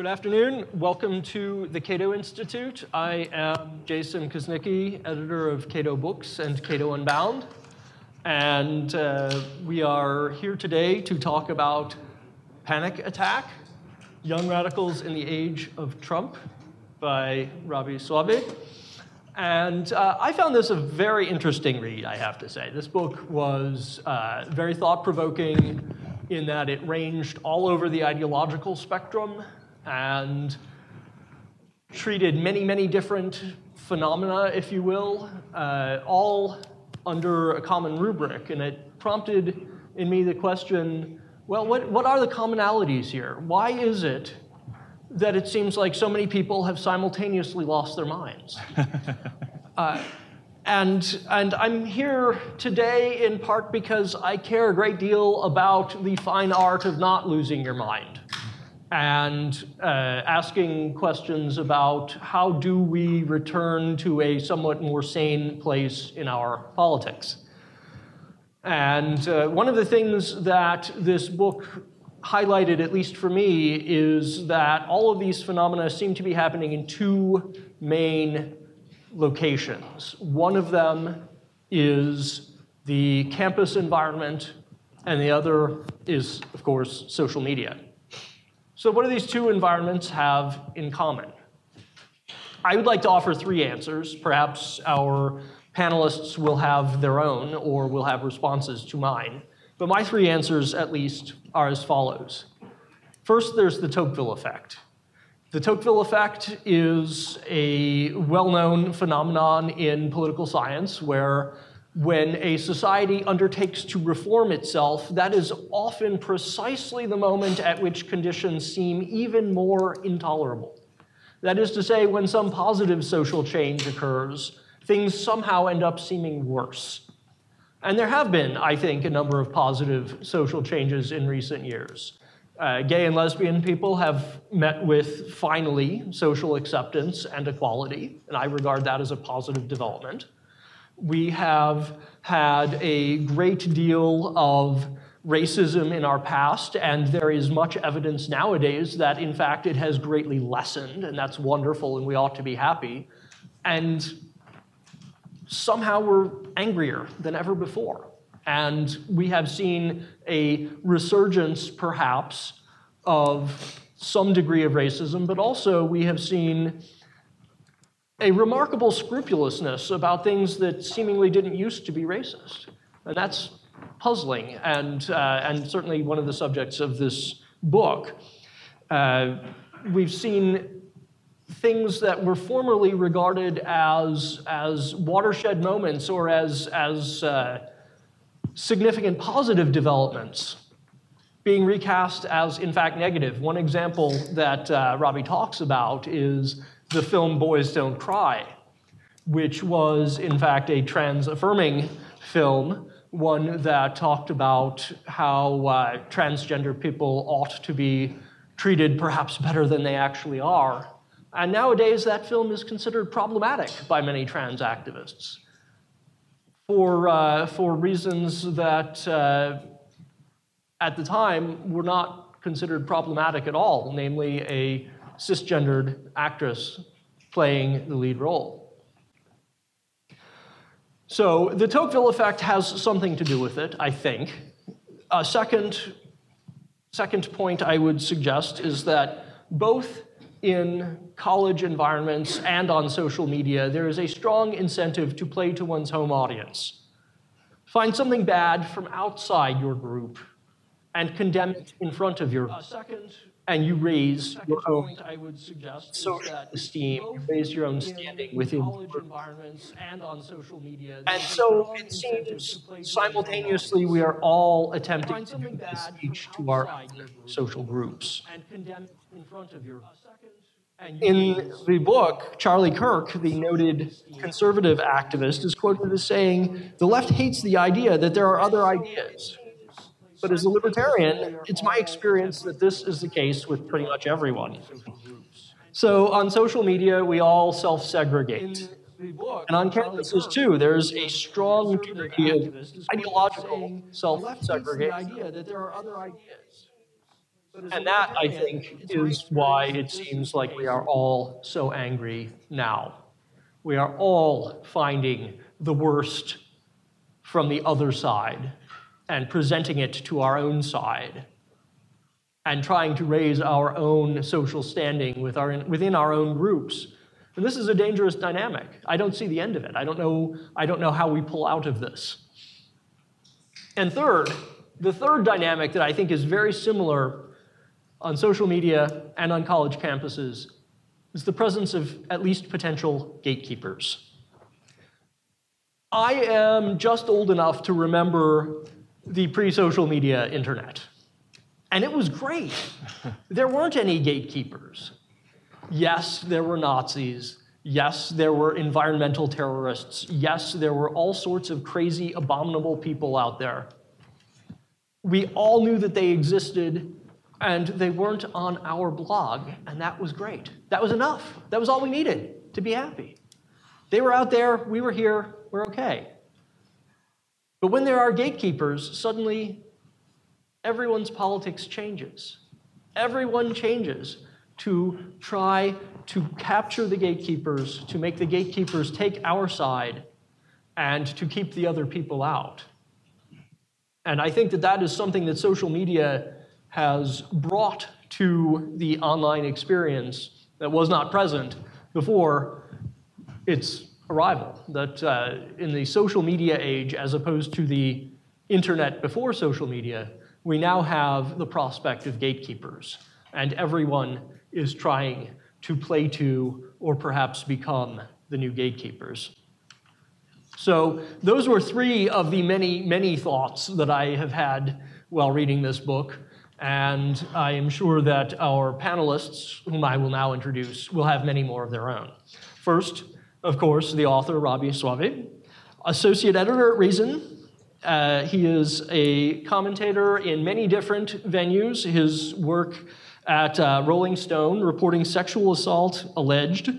Good afternoon. Welcome to the Cato Institute. I am Jason Kuznicki, editor of Cato Books and Cato Unbound. And uh, we are here today to talk about Panic Attack Young Radicals in the Age of Trump by Robby Soave. And uh, I found this a very interesting read, I have to say. This book was uh, very thought provoking in that it ranged all over the ideological spectrum and treated many, many different phenomena, if you will, uh, all under a common rubric. And it prompted in me the question well, what, what are the commonalities here? Why is it that it seems like so many people have simultaneously lost their minds? uh, and, and I'm here today in part because I care a great deal about the fine art of not losing your mind and uh, asking questions about how do we return to a somewhat more sane place in our politics. And uh, one of the things that this book highlighted, at least for me, is that all of these phenomena seem to be happening in two main locations. One of them is the campus environment, and the other is, of course, social media. So, what do these two environments have in common? I would like to offer three answers. Perhaps our panelists will have their own or will have responses to mine. But my three answers, at least, are as follows. First, there's the Tocqueville effect. The Tocqueville effect is a well known phenomenon in political science where when a society undertakes to reform itself, that is often precisely the moment at which conditions seem even more intolerable. That is to say, when some positive social change occurs, things somehow end up seeming worse. And there have been, I think, a number of positive social changes in recent years. Uh, gay and lesbian people have met with, finally, social acceptance and equality, and I regard that as a positive development we have had a great deal of racism in our past, and there is much evidence nowadays that, in fact, it has greatly lessened, and that's wonderful, and we ought to be happy. And somehow we're angrier than ever before. And we have seen a resurgence, perhaps, of some degree of racism, but also we have seen a remarkable scrupulousness about things that seemingly didn't used to be racist. And that's puzzling and, uh, and certainly one of the subjects of this book. Uh, we've seen things that were formerly regarded as, as watershed moments or as, as uh, significant positive developments being recast as, in fact, negative. One example that uh, Robby talks about is the film Boys Don't Cry, which was, in fact, a trans affirming film, one that talked about how uh, transgender people ought to be treated perhaps better than they actually are. And nowadays, that film is considered problematic by many trans activists for, uh, for reasons that uh, at the time were not considered problematic at all, namely a cisgendered actress playing the lead role. So the Tocqueville effect has something to do with it, I think. A second, second point I would suggest is that both in college environments and on social media, there is a strong incentive to play to one's home audience. Find something bad from outside your group and condemn it in front of your. Uh, second and you raise your own I would suggest social esteem, you raise your own standing within college environments and on social media. And so it seems simultaneously we are all attempting to do this each to our social groups. And condemn in front of your in the book, Charlie Kirk, the noted conservative activist, is quoted as saying, The left hates the idea that there are other ideas. But as a libertarian, it's my experience that this is the case with pretty much everyone. So on social media, we all self segregate. And on campuses, too, there's a strong of ideological self segregation. And that, I think, is why it seems like we are all so angry now. We are all finding the worst from the other side and presenting it to our own side and trying to raise our own social standing with our, within our own groups. And this is a dangerous dynamic. I don't see the end of it. I don't know, I don't know how we pull out of this. And third, the third dynamic that I think is very similar on social media and on college campuses is the presence of at least potential gatekeepers. I am just old enough to remember the pre social media internet. And it was great. there weren't any gatekeepers. Yes, there were Nazis. Yes, there were environmental terrorists. Yes, there were all sorts of crazy, abominable people out there. We all knew that they existed, and they weren't on our blog, and that was great. That was enough. That was all we needed to be happy. They were out there, we were here, we're okay. But when there are gatekeepers, suddenly everyone's politics changes. Everyone changes to try to capture the gatekeepers, to make the gatekeepers take our side, and to keep the other people out. And I think that that is something that social media has brought to the online experience that was not present before its arrival. That uh, in the social media age, as opposed to the internet before social media, we now have the prospect of gatekeepers, and everyone is trying to play to or perhaps become the new gatekeepers. So, those were three of the many, many thoughts that I have had while reading this book. And I am sure that our panelists, whom I will now introduce, will have many more of their own. First, of course, the author, Robby Soave, associate editor at Reason. Uh, he is a commentator in many different venues. His work at uh, Rolling Stone, reporting sexual assault alleged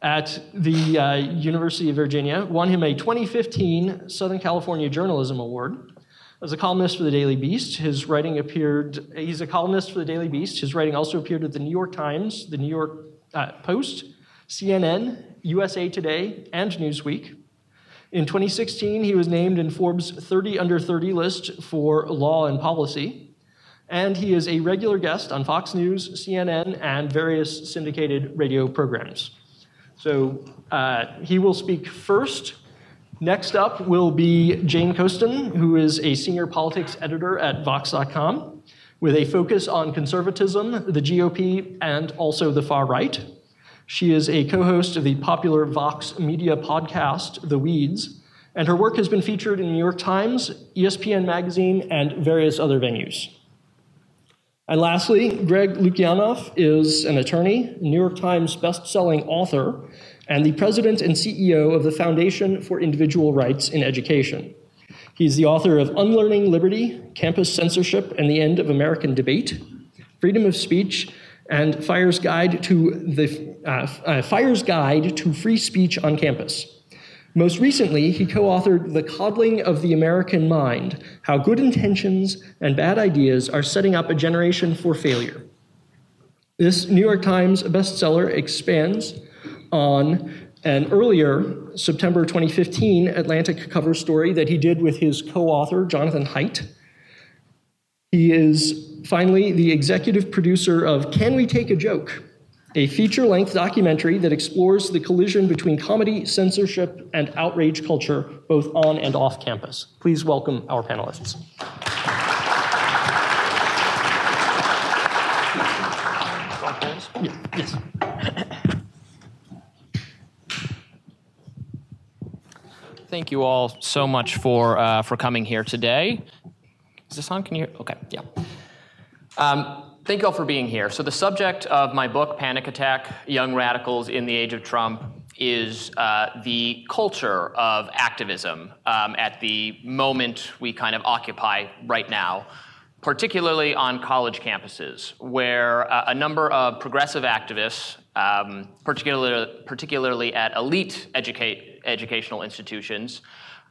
at the uh, University of Virginia, won him a 2015 Southern California Journalism Award. As a columnist for the Daily Beast, his writing appeared, he's a columnist for the Daily Beast. His writing also appeared at the New York Times, the New York uh, Post, CNN, USA Today, and Newsweek. In 2016, he was named in Forbes' 30 Under 30 list for law and policy. And he is a regular guest on Fox News, CNN, and various syndicated radio programs. So uh, he will speak first. Next up will be Jane Coaston, who is a senior politics editor at Vox.com, with a focus on conservatism, the GOP, and also the far right. She is a co host of the popular Vox media podcast, The Weeds, and her work has been featured in New York Times, ESPN Magazine, and various other venues. And lastly, Greg Lukianoff is an attorney, New York Times best-selling author, and the president and CEO of the Foundation for Individual Rights in Education. He's the author of Unlearning Liberty, Campus Censorship, and the End of American Debate, Freedom of Speech, and Fire's Guide to, the, uh, uh, Fire's Guide to Free Speech on Campus. Most recently, he co authored The Coddling of the American Mind How Good Intentions and Bad Ideas Are Setting Up a Generation for Failure. This New York Times bestseller expands on an earlier September 2015 Atlantic cover story that he did with his co author, Jonathan Haidt. He is finally the executive producer of Can We Take a Joke? a feature length documentary that explores the collision between comedy, censorship, and outrage culture, both on and off campus. Please welcome our panelists. yes. Thank you all so much for uh, for coming here today. Is this on? Can you? Okay, yeah. Um, Thank you all for being here. So, the subject of my book, Panic Attack Young Radicals in the Age of Trump, is uh, the culture of activism um, at the moment we kind of occupy right now, particularly on college campuses, where uh, a number of progressive activists, um, particularly, particularly at elite educate, educational institutions,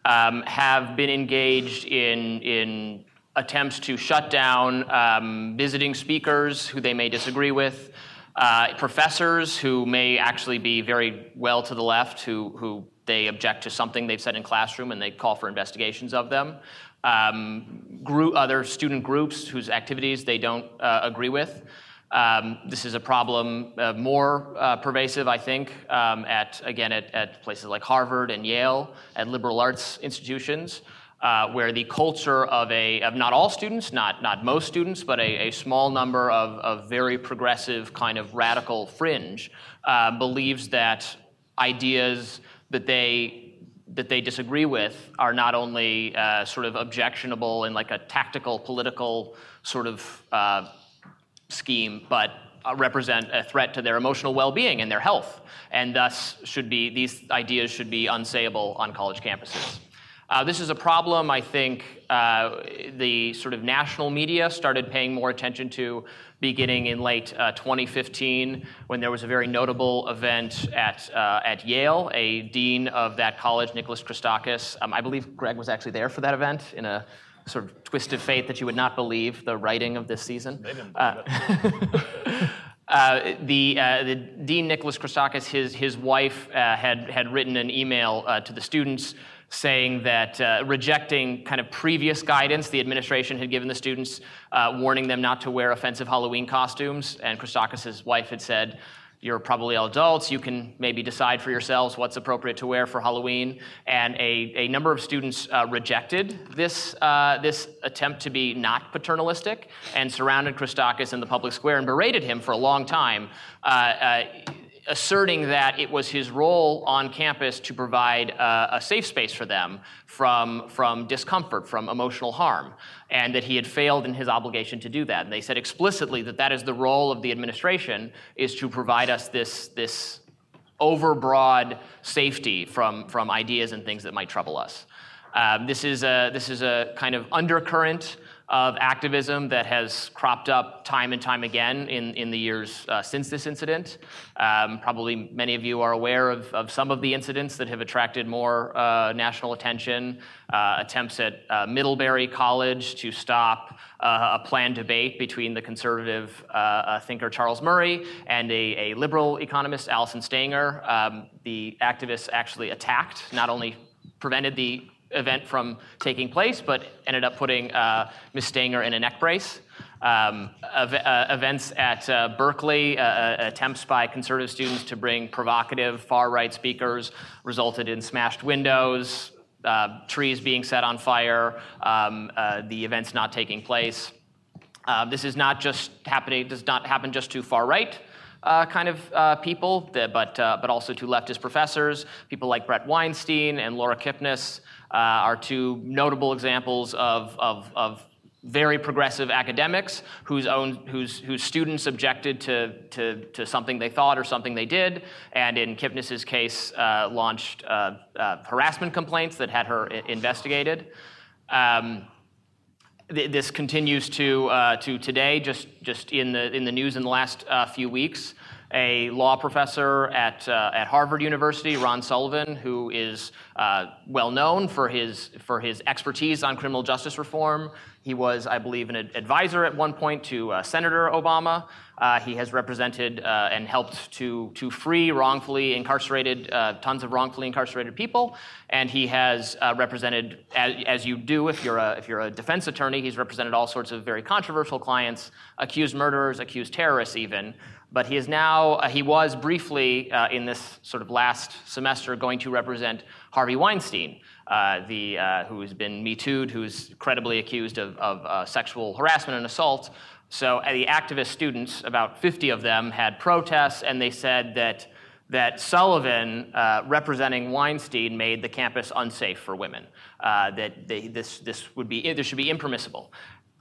um, have been engaged in, in attempts to shut down um, visiting speakers who they may disagree with, uh, professors who may actually be very well to the left, who, who they object to something they've said in classroom and they call for investigations of them. Um, group, other student groups whose activities they don't uh, agree with. Um, this is a problem uh, more uh, pervasive, I think, um, at again at, at, places like Harvard and Yale, at liberal arts institutions, uh, where the culture of a of not all students, not not most students, but a, a small number of, of very progressive kind of radical fringe uh, believes that ideas that they that they disagree with are not only uh, sort of objectionable in like a tactical political sort of uh, scheme, but uh, represent a threat to their emotional well-being and their health, and thus should be these ideas should be unsayable on college campuses. Uh, this is a problem I think uh, the sort of national media started paying more attention to beginning in late uh, 2015 when there was a very notable event at, uh, at Yale. A dean of that college, Nicholas Christakis, um, I believe Greg was actually there for that event in a sort of twist of fate that you would not believe the writing of this season. They didn't uh, uh, the, uh, the dean Nicholas Christakis, his, his wife uh, had, had written an email uh, to the students saying that uh, rejecting kind of previous guidance the administration had given the students, warning them not to wear offensive Halloween costumes. And Christakis' wife had said, you're probably all adults. You can maybe decide for yourselves what's appropriate to wear for Halloween. And a, a number of students uh, rejected this, uh, this attempt to be not paternalistic and surrounded Christakis in the public square and berated him for a long time. Uh, uh asserting that it was his role on campus to provide uh, a safe space for them from, from discomfort, from emotional harm, and that he had failed in his obligation to do that. And they said explicitly that that is the role of the administration, is to provide us this, this overbroad safety from, from ideas and things that might trouble us. Um, this, is a, this is a kind of undercurrent of activism that has cropped up time and time again in, in the years uh, since this incident. Um, probably many of you are aware of, of some of the incidents that have attracted more uh, national attention. Uh, attempts at uh, Middlebury College to stop uh, a planned debate between the conservative uh, thinker Charles Murray and a, a liberal economist, Allison Stanger. Um, the activists actually attacked, not only prevented the event from taking place, but ended up putting uh, Ms. Stanger in a neck brace. Um, ev- uh, events at uh, Berkeley, uh, uh, attempts by conservative students to bring provocative far right speakers resulted in smashed windows, uh, trees being set on fire, um, the events not taking place. this is not just happening, does not happen just to far right. Uh, kind of uh, people, but, uh, but also to leftist professors, people like Bret Weinstein and Laura Kipnis, uh, are two notable examples of, of, of very progressive academics whose, own, whose, whose students objected to, to, to something they thought or something they did, and in Kipnis's case, uh, launched uh, uh, harassment complaints that had her investigated. Um, th- this continues to, uh, to today, just, just in, the, in the news in the last uh, few weeks a law professor at, uh, at Harvard University, Ron Sullivan, who is uh, well known for his, for his expertise on criminal justice reform. He was, I believe, an advisor at one point to uh, Senator Obama. Uh, he has represented uh, and helped to, to free wrongfully incarcerated, uh, tons of wrongfully incarcerated people. And he has represented, as, as, you do if you're, a, if you're a defense attorney, he's represented all sorts of very controversial clients, accused murderers, accused terrorists, even. But he is now, uh, he was briefly uh, in this sort of last semester going to represent Harvey Weinstein, uh, the, uh, who's been Me Too'd, who's credibly accused of, of uh, sexual harassment and assault. So uh, the activist students, about 50 of them, had protests, and they said that, that Sullivan, representing Weinstein, made the campus unsafe for women. that they, this, this, would be, this should be impermissible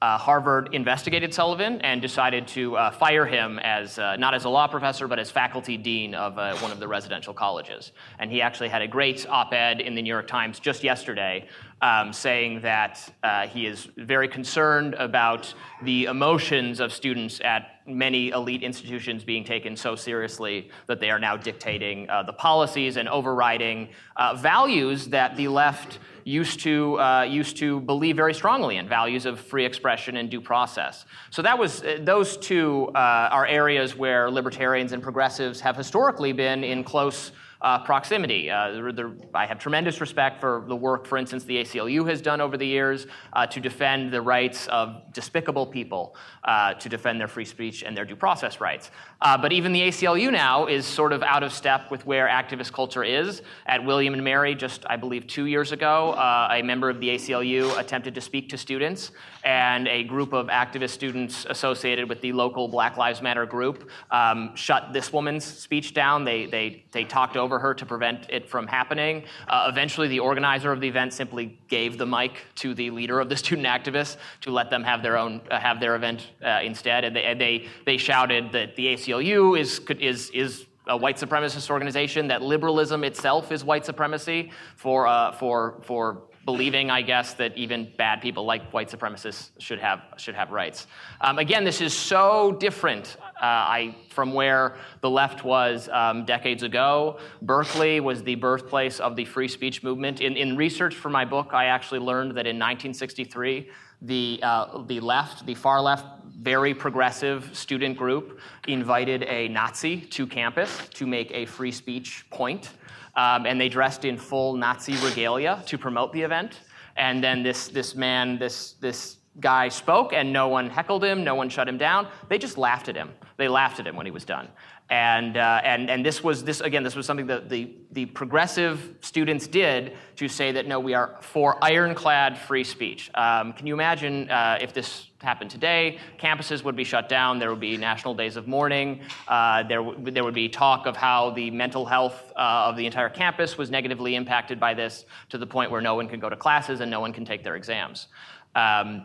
uh, Harvard investigated Sullivan and decided to uh, fire him as uh, not as a law professor, but as faculty dean of uh, one of the residential colleges. And he actually had a great op ed in the New York Times just yesterday um, saying that uh, he is very concerned about the emotions of students at many elite institutions being taken so seriously that they are now dictating uh, the policies and overriding uh, values that the left used to, uh, used to believe very strongly in values of free expression and due process. So that was, uh, those two uh, are areas where libertarians and progressives have historically been in close uh, proximity. Uh, I have tremendous respect for the work, for instance, the ACLU has done over the years uh, to defend the rights of despicable people, uh, to defend their free speech and their due process rights. Uh, but even the ACLU now is sort of out of step with where activist culture is. At William and Mary, just I believe two years ago, uh, a member of the ACLU attempted to speak to students, and a group of activist students associated with the local Black Lives Matter group um, shut this woman's speech down. They, they, they talked over her to prevent it from happening. Uh, eventually, the organizer of the event simply gave the mic to the leader of the student activists to let them have their own uh, have their event uh, instead. And they, they, they shouted that the ACLU is, is, is a white supremacist organization, that liberalism itself is white supremacy for, uh, for, for believing, I guess, that even bad people like white supremacists should have, should have rights. Um, again, this is so different uh, I, from where the left was um, decades ago. Berkeley was the birthplace of the free speech movement. In, in research for my book, I actually learned that in 1963, the, uh, the left, the far left, very progressive student group invited a Nazi to campus to make a free speech point. Um, and they dressed in full Nazi regalia to promote the event. And then this, this man, this, this guy spoke, and no one heckled him, no one shut him down. They just laughed at him. They laughed at him when he was done. And, uh, and, and this was, this, again, this was something that the, the progressive students did to say that no, we are for ironclad free speech. Um, can you imagine uh, if this happened today? Campuses would be shut down, there would be national days of mourning, uh, there, w- there would be talk of how the mental health uh, of the entire campus was negatively impacted by this to the point where no one can go to classes and no one can take their exams. Um,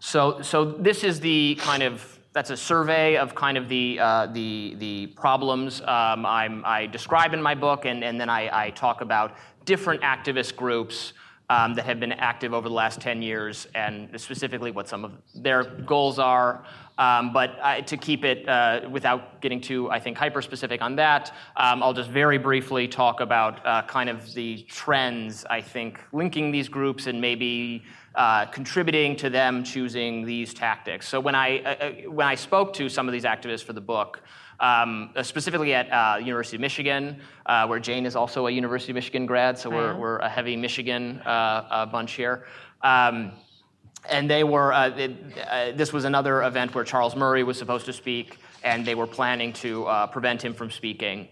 so, so this is the kind of that's a survey of kind of the, uh, the, the problems um, i describe in my book, and, and then I, I talk about different activist groups um, that have been active over the last 10 years, and specifically what some of their goals are. Um, but uh, to keep it uh, without getting too, I think, hyper specific on that, um, I'll just very briefly talk about uh, kind of the trends, I think, linking these groups and maybe uh, contributing to them choosing these tactics. So when I, uh, uh, when I spoke to some of these activists for the book, um, uh, specifically at uh, University of Michigan, uh, where Jane is also a University of Michigan grad, so we're, we're a heavy Michigan bunch here. Um, and they were, it, this was another event where Charles Murray was supposed to speak, and they were planning to prevent him from speaking.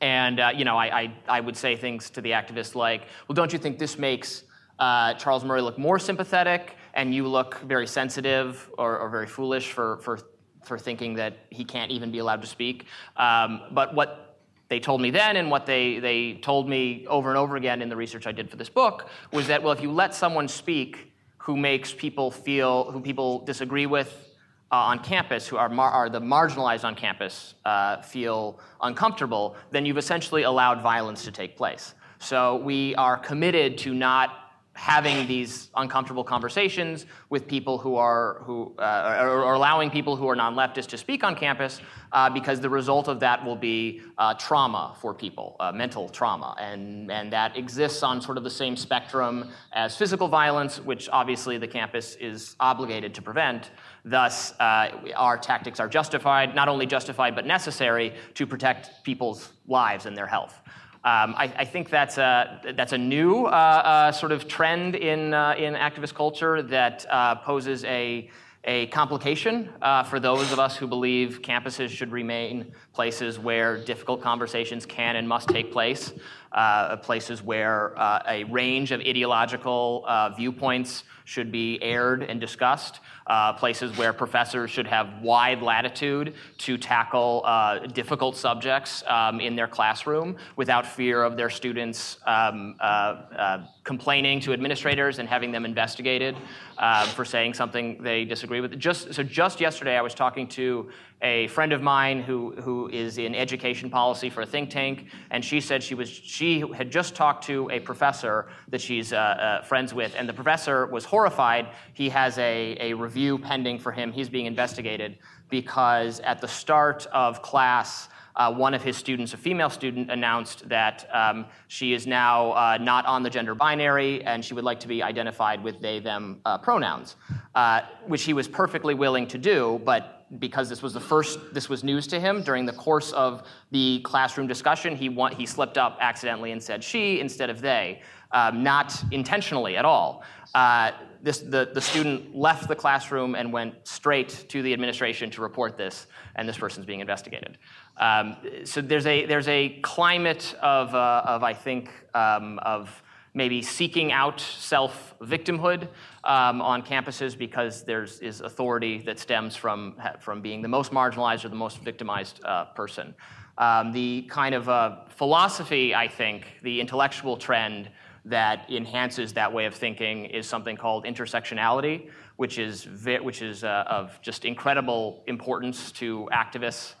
And, you know, I, I, I would say things to the activists like, well, don't you think this makes uh, Charles Murray look more sympathetic, and you look very sensitive or, or, very foolish for, for, for thinking that he can't even be allowed to speak. Um, but what they told me then, and what they, they told me over and over again in the research I did for this book, was that, well, if you let someone speak who makes people feel, who people disagree with uh, on campus, who are, mar- are the marginalized on campus, uh, feel uncomfortable, then you've essentially allowed violence to take place. So we are committed to not having these uncomfortable conversations with people who are who uh, or, allowing people who are non-leftist to speak on campus uh, because the result of that will be uh, trauma for people uh, mental trauma. And and that exists on sort of the same spectrum as physical violence which obviously the campus is obligated to prevent. Thus uh, our tactics are justified not only justified but necessary to protect people's lives and their health um, I, I, think that's a, that's a new uh, uh, sort of trend in, uh, in activist culture that uh, poses a, a complication uh, for those of us who believe campuses should remain places where difficult conversations can and must take place, uh, places where a range of ideological viewpoints should be aired and discussed uh, places where professors should have wide latitude to tackle uh, difficult subjects um, in their classroom without fear of their students um, uh, uh complaining to administrators and having them investigated uh, for saying something they disagree with. Just, so just yesterday, I was talking to a friend of mine who, who is in education policy for a think tank, and she said she was she had just talked to a professor that she's uh, uh, friends with, and the professor was horrified. He has a, a review pending for him. He's being investigated because at the start of class, uh, one of his students, a female student, announced that um, she is now uh, not on the gender binary and she would like to be identified with they, them uh, pronouns, uh, which he was perfectly willing to do, but because this was the first, this was news to him during the course of the classroom discussion, he, want, he slipped up accidentally and said she instead of they, um, not intentionally at all. Uh, this, the, the student left the classroom and went straight to the administration to report this, and this person's being investigated. Um, so there's a, there's a climate of, uh, of I think, um, of maybe seeking out self victimhood um, on campuses because there is authority that stems from, from being the most marginalized or the most victimized uh, person. Um, the kind of uh, philosophy, I think, the intellectual trend that enhances that way of thinking is something called intersectionality, which is, vi- which is uh, of just incredible importance to activists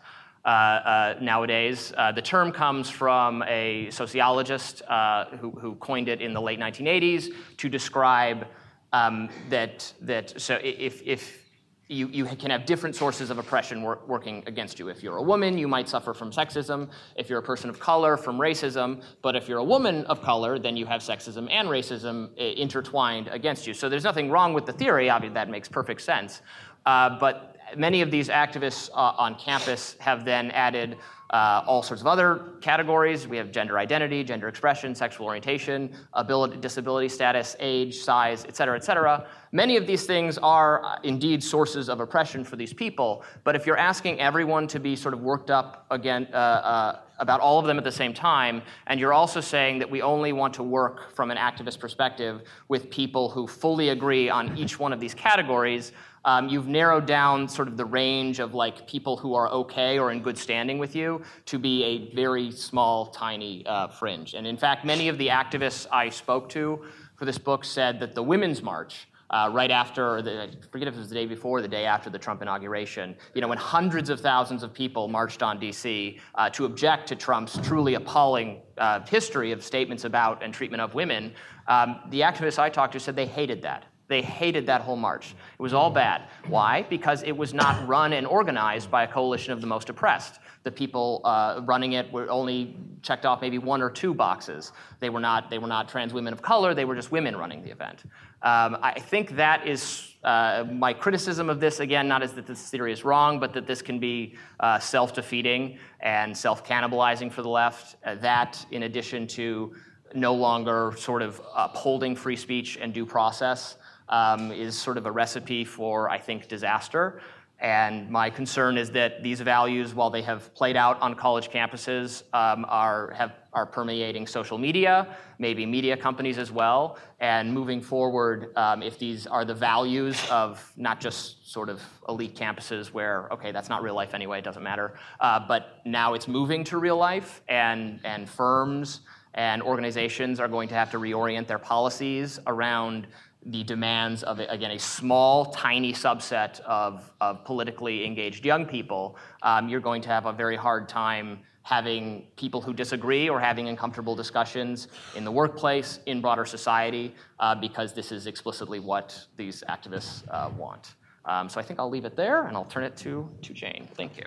nowadays. Uh, the term comes from a sociologist uh, who, who, coined it in the late 1980s to describe um, that, that so if, if you, you can have different sources of oppression wor- working against you. If you're a woman, you might suffer from sexism. If you're a person of color, from racism. But if you're a woman of color, then you have sexism and racism uh, intertwined against you. So there's nothing wrong with the theory. Obviously, that makes perfect sense. Uh, but many of these activists uh, on campus have then added uh, all sorts of other categories. We have gender identity, gender expression, sexual orientation, ability, disability status, age, size, et cetera, et cetera. Many of these things are uh, indeed sources of oppression for these people, but if you're asking everyone to be sort of worked up again uh, uh, about all of them at the same time, and you're also saying that we only want to work from an activist perspective with people who fully agree on each one of these categories, um, you've narrowed down sort of the range of like people who are okay or in good standing with you to be a very small, tiny uh, fringe. And in fact, many of the activists I spoke to for this book said that the Women's March, uh, right after, the, I forget if it was the day before, the day after the Trump inauguration, you know, when hundreds of thousands of people marched on DC uh, to object to Trump's truly appalling uh, history of statements about and treatment of women, um, the activists I talked to said they hated that. They hated that whole march. It was all bad. Why? Because it was not run and organized by a coalition of the most oppressed. The people uh, running it were only checked off maybe one or two boxes. They were not, they were not trans women of color, they were just women running the event. Um, I think that is uh, my criticism of this, again, not as that this theory is wrong, but that this can be uh, self defeating and self cannibalizing for the left. Uh, that, in addition to no longer sort of upholding free speech and due process, um, is sort of a recipe for, I think, disaster. And my concern is that these values, while they have played out on college campuses, um, are, have, are permeating social media, maybe media companies as well. And moving forward, um, if these are the values of not just sort of elite campuses where, okay, that's not real life anyway, it doesn't matter, uh, but now it's moving to real life, and, and firms and organizations are going to have to reorient their policies around the demands of, again, a small, tiny subset of, of politically engaged young people, um, you're going to have a very hard time having people who disagree or having uncomfortable discussions in the workplace, in broader society, uh, because this is explicitly what these activists uh, want. Um, so I think I'll leave it there and I'll turn it to, to Jane. Thank you.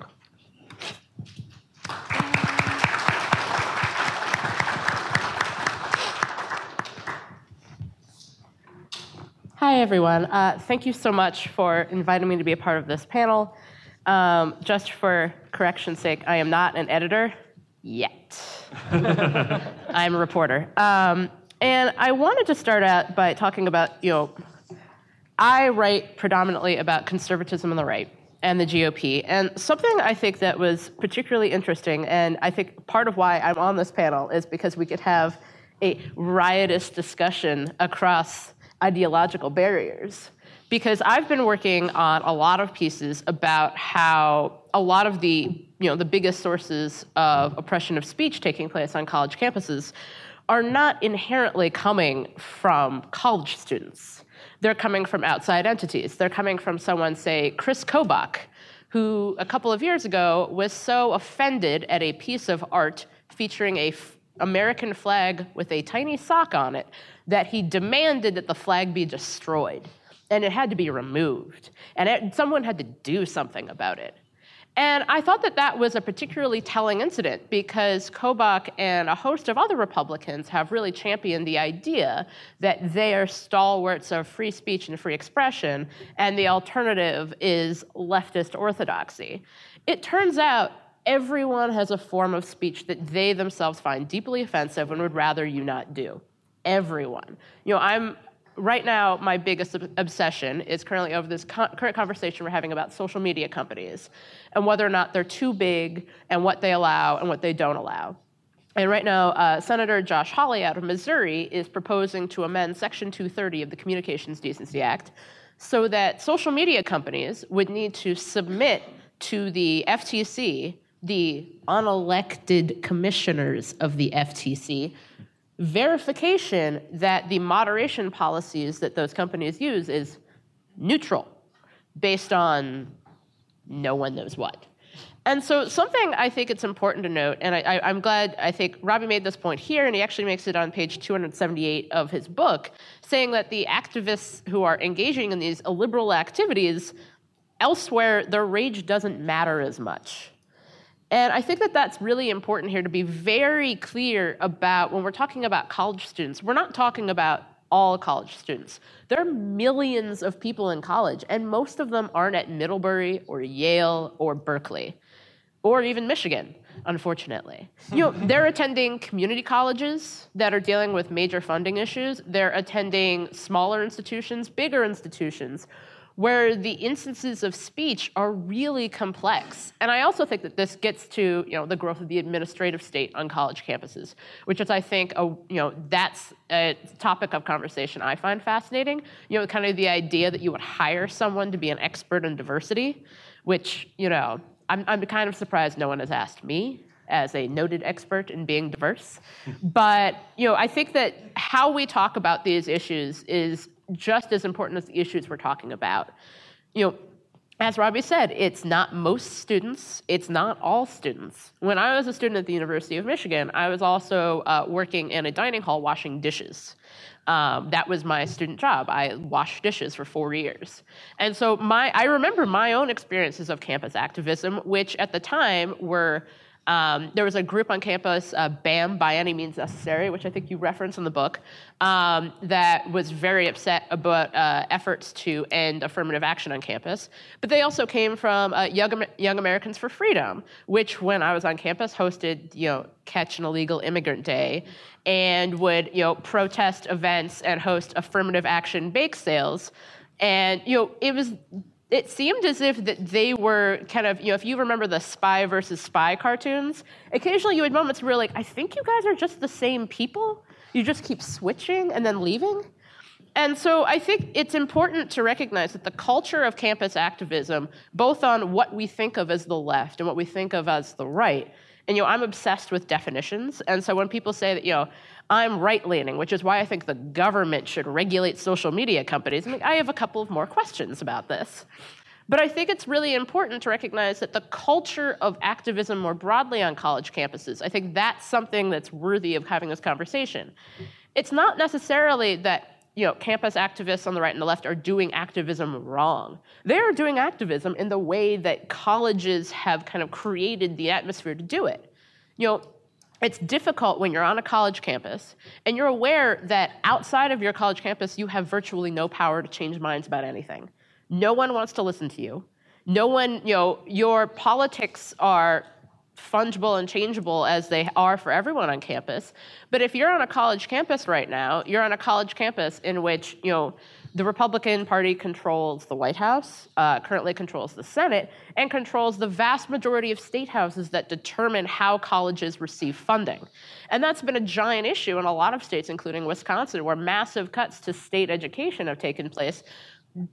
Hi, everyone. Uh, thank you so much for inviting me to be a part of this panel. Um, just for correction's sake, I am not an editor yet. I'm a reporter. Um, and I wanted to start out by talking about, you know, I write predominantly about conservatism on the right and the GOP. And something I think that was particularly interesting, and I think part of why I'm on this panel is because we could have a riotous discussion across ideological barriers. Because I've been working on a lot of pieces about how a lot of the, you know, the biggest sources of oppression of speech taking place on college campuses are not inherently coming from college students. They're coming from outside entities. They're coming from someone, say, Chris Kobach, who a couple of years ago was so offended at a piece of art featuring a f- American flag with a tiny sock on it that he demanded that the flag be destroyed and it had to be removed. And it, someone had to do something about it. And I thought that that was a particularly telling incident because Kobach and a host of other Republicans have really championed the idea that they are stalwarts of free speech and free expression, and the alternative is leftist orthodoxy. It turns out everyone has a form of speech that they themselves find deeply offensive and would rather you not do. Everyone. You know, I'm right now, my biggest obsession is currently over this co- current conversation we're having about social media companies and whether or not they're too big and what they allow and what they don't allow. And right now, uh, Senator Josh Hawley out of Missouri is proposing to amend Section 230 of the Communications Decency Act so that social media companies would need to submit to the FTC, the unelected commissioners of the FTC, verification that the moderation policies that those companies use is neutral based on no one knows what. And so, something I think it's important to note, and I, am glad I think Robby made this point here, and he actually makes it on page 278 of his book, saying that the activists who are engaging in these illiberal activities elsewhere, their rage doesn't matter as much. And I think that that's really important here to be very clear about when we're talking about college students, we're not talking about all college students. There are millions of people in college, and most of them aren't at Middlebury or Yale or Berkeley or even Michigan, unfortunately. You know, they're attending community colleges that are dealing with major funding issues. They're attending smaller institutions, bigger institutions where the instances of speech are really complex. And I also think that this gets to you know the growth of the administrative state on college campuses, which is I think a, you know that's a topic of conversation I find fascinating. You know, kind of the idea that you would hire someone to be an expert in diversity, which you know I'm, I'm kind of surprised no one has asked me as a noted expert in being diverse. Hmm. but you know, I think that how we talk about these issues is just as important as the issues we're talking about. You know, as Robby said, it's not most students, it's not all students. When I was a student at the University of Michigan, I was also uh, working in a dining hall washing dishes. Um, that was my student job. I washed dishes for four years. And so my, I remember my own experiences of campus activism, which at the time were um, there was a group on campus, uh, BAM, by any means necessary, which I think you reference in the book, um, that was very upset about uh, efforts to end affirmative action on campus. But they also came from uh, Young, Young Americans for Freedom, which, when I was on campus, hosted, you know, Catch an Illegal Immigrant Day, and would, you know, protest events and host affirmative action bake sales. And you know, it was it seemed as if that they were kind of, you know, if you remember the spy versus spy cartoons, occasionally you had moments where like, I think you guys are just the same people. You just keep switching and then leaving. And so I think it's important to recognize that the culture of campus activism, both on what we think of as the left and what we think of as the right, and you know, I'm obsessed with definitions. And so when people say that, you know, I'm right leaning, which is why I think the government should regulate social media companies. I, mean, I have a couple of more questions about this. But I think it's really important to recognize that the culture of activism more broadly on college campuses, I think that's something that's worthy of having this conversation. It's not necessarily that you know, campus activists on the right and the left are doing activism wrong. They are doing activism in the way that colleges have kind of created the atmosphere to do it. You know, it's difficult when you're on a college campus and you're aware that outside of your college campus, you have virtually no power to change minds about anything. No one wants to listen to you. No one, you know, your politics are fungible and changeable as they are for everyone on campus. But if you're on a college campus right now, you're on a college campus in which, you know, the Republican Party controls the White House, uh, currently controls the Senate, and controls the vast majority of state houses that determine how colleges receive funding. And that's been a giant issue in a lot of states, including Wisconsin, where massive cuts to state education have taken place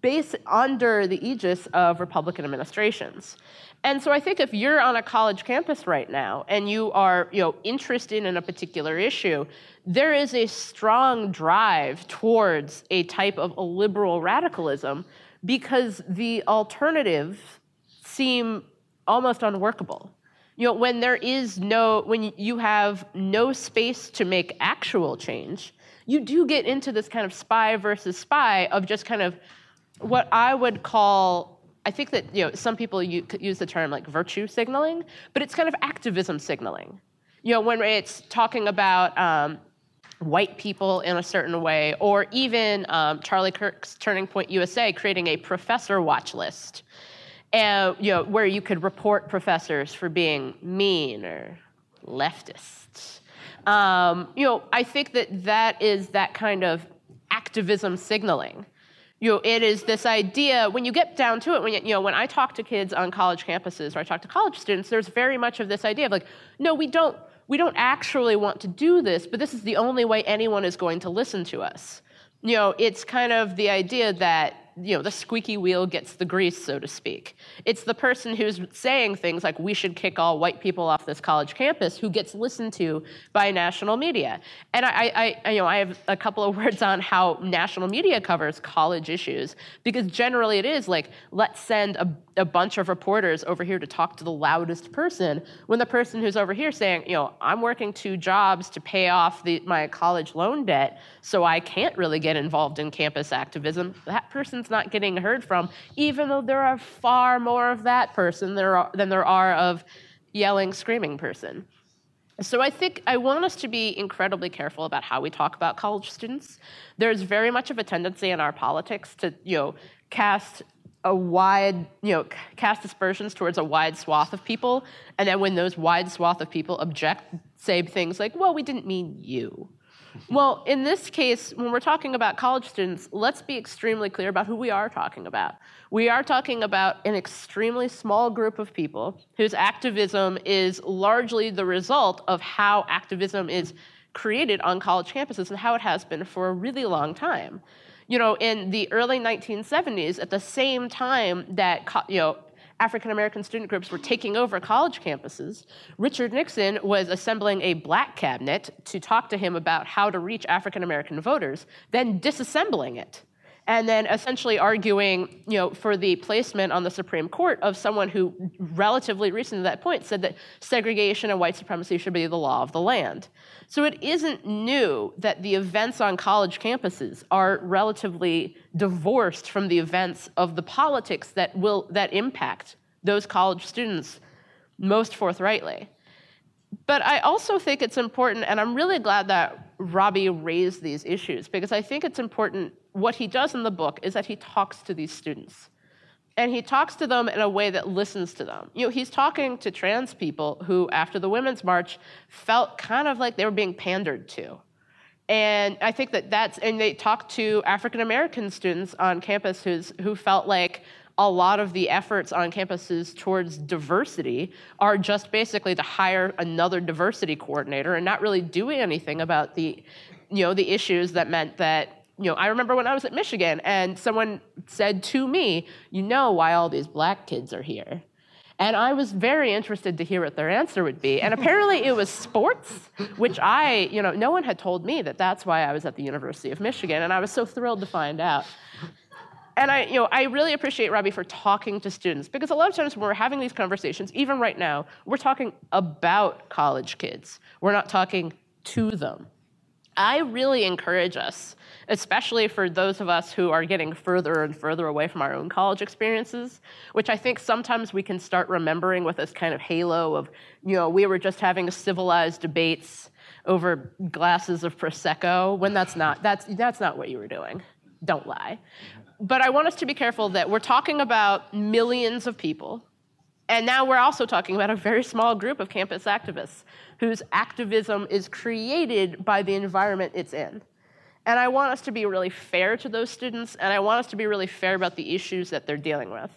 based under the aegis of Republican administrations. And so I think if you're on a college campus right now and you are, you know, interested in a particular issue, there is a strong drive towards a type of a liberal radicalism because the alternatives seem almost unworkable. You know, when there is no, when you have no space to make actual change, you do get into this kind of spy versus spy of just kind of what I would call I think that you know some people use the term like virtue signaling, but it's kind of activism signaling. You know, when it's talking about um, white people in a certain way, or even um, Charlie Kirk's Turning Point USA creating a professor watch list, and you know where you could report professors for being mean or leftist. Um, you know, I think that that is that kind of activism signaling you know, it is this idea when you get down to it when you, you know when i talk to kids on college campuses or i talk to college students there's very much of this idea of like no we don't we don't actually want to do this but this is the only way anyone is going to listen to us. You know it's kind of the idea that you know the squeaky wheel gets the grease so to speak. It's the person who's saying things like we should kick all white people off this college campus who gets listened to by national media. And i, I you know i have a couple of words on how national media covers college issues because generally it is like let's send a, a bunch of reporters over here to talk to the loudest person when the person who's over here saying you know i'm working two jobs to pay off the, my college loan debt so i can't really get involved in campus activism that person's not getting heard from, even though there are far more of that person than there are, of yelling, screaming person. So I think I want us to be incredibly careful about how we talk about college students. There's very much of a tendency in our politics to, you know, cast a wide, you know, cast aspersions towards a wide swath of people, and then when those wide swath of people object, say things like, "Well, we didn't mean you," well, in this case, when we're talking about college students, let's be extremely clear about who we are talking about. We are talking about an extremely small group of people whose activism is largely the result of how activism is created on college campuses and how it has been for a really long time. You know, in the early 1970s, at the same time that you know African American student groups were taking over college campuses, Richard Nixon was assembling a black cabinet to talk to him about how to reach African American voters, then disassembling it and then essentially arguing, you know, for the placement on the Supreme Court of someone who relatively recent to that point said that segregation and white supremacy should be the law of the land. So it isn't new that the events on college campuses are relatively divorced from the events of the politics that will that impact those college students most forthrightly. But I also think it's important, and I'm really glad that Robby raised these issues because I think it's important. What he does in the book is that he talks to these students. And he talks to them in a way that listens to them. You know, he's talking to trans people who, after the Women's March, felt kind of like they were being pandered to. And I think that that's, and they talk to African American students on campus who's, who felt like a lot of the efforts on campuses towards diversity are just basically to hire another diversity coordinator and not really doing anything about the you know the issues that meant that you know i remember when i was at michigan and someone said to me you know why all these black kids are here and I was very interested to hear what their answer would be. And apparently it was sports, which I, you know, no one had told me that that's why I was at the University of Michigan. And I was so thrilled to find out and I, you know, I really appreciate Robby for talking to students because a lot of times when we're having these conversations, even right now, we're talking about college kids. We're not talking to them. I really encourage us, especially for those of us who are getting further and further away from our own college experiences, which I think sometimes we can start remembering with this kind of halo of, you know, we were just having civilized debates over glasses of prosecco when that's not that's that's not what you were doing. Don't lie but I want us to be careful that we're talking about millions of people. And now we're also talking about a very small group of campus activists whose activism is created by the environment it's in. And I want us to be really fair to those students, and I want us to be really fair about the issues that they're dealing with.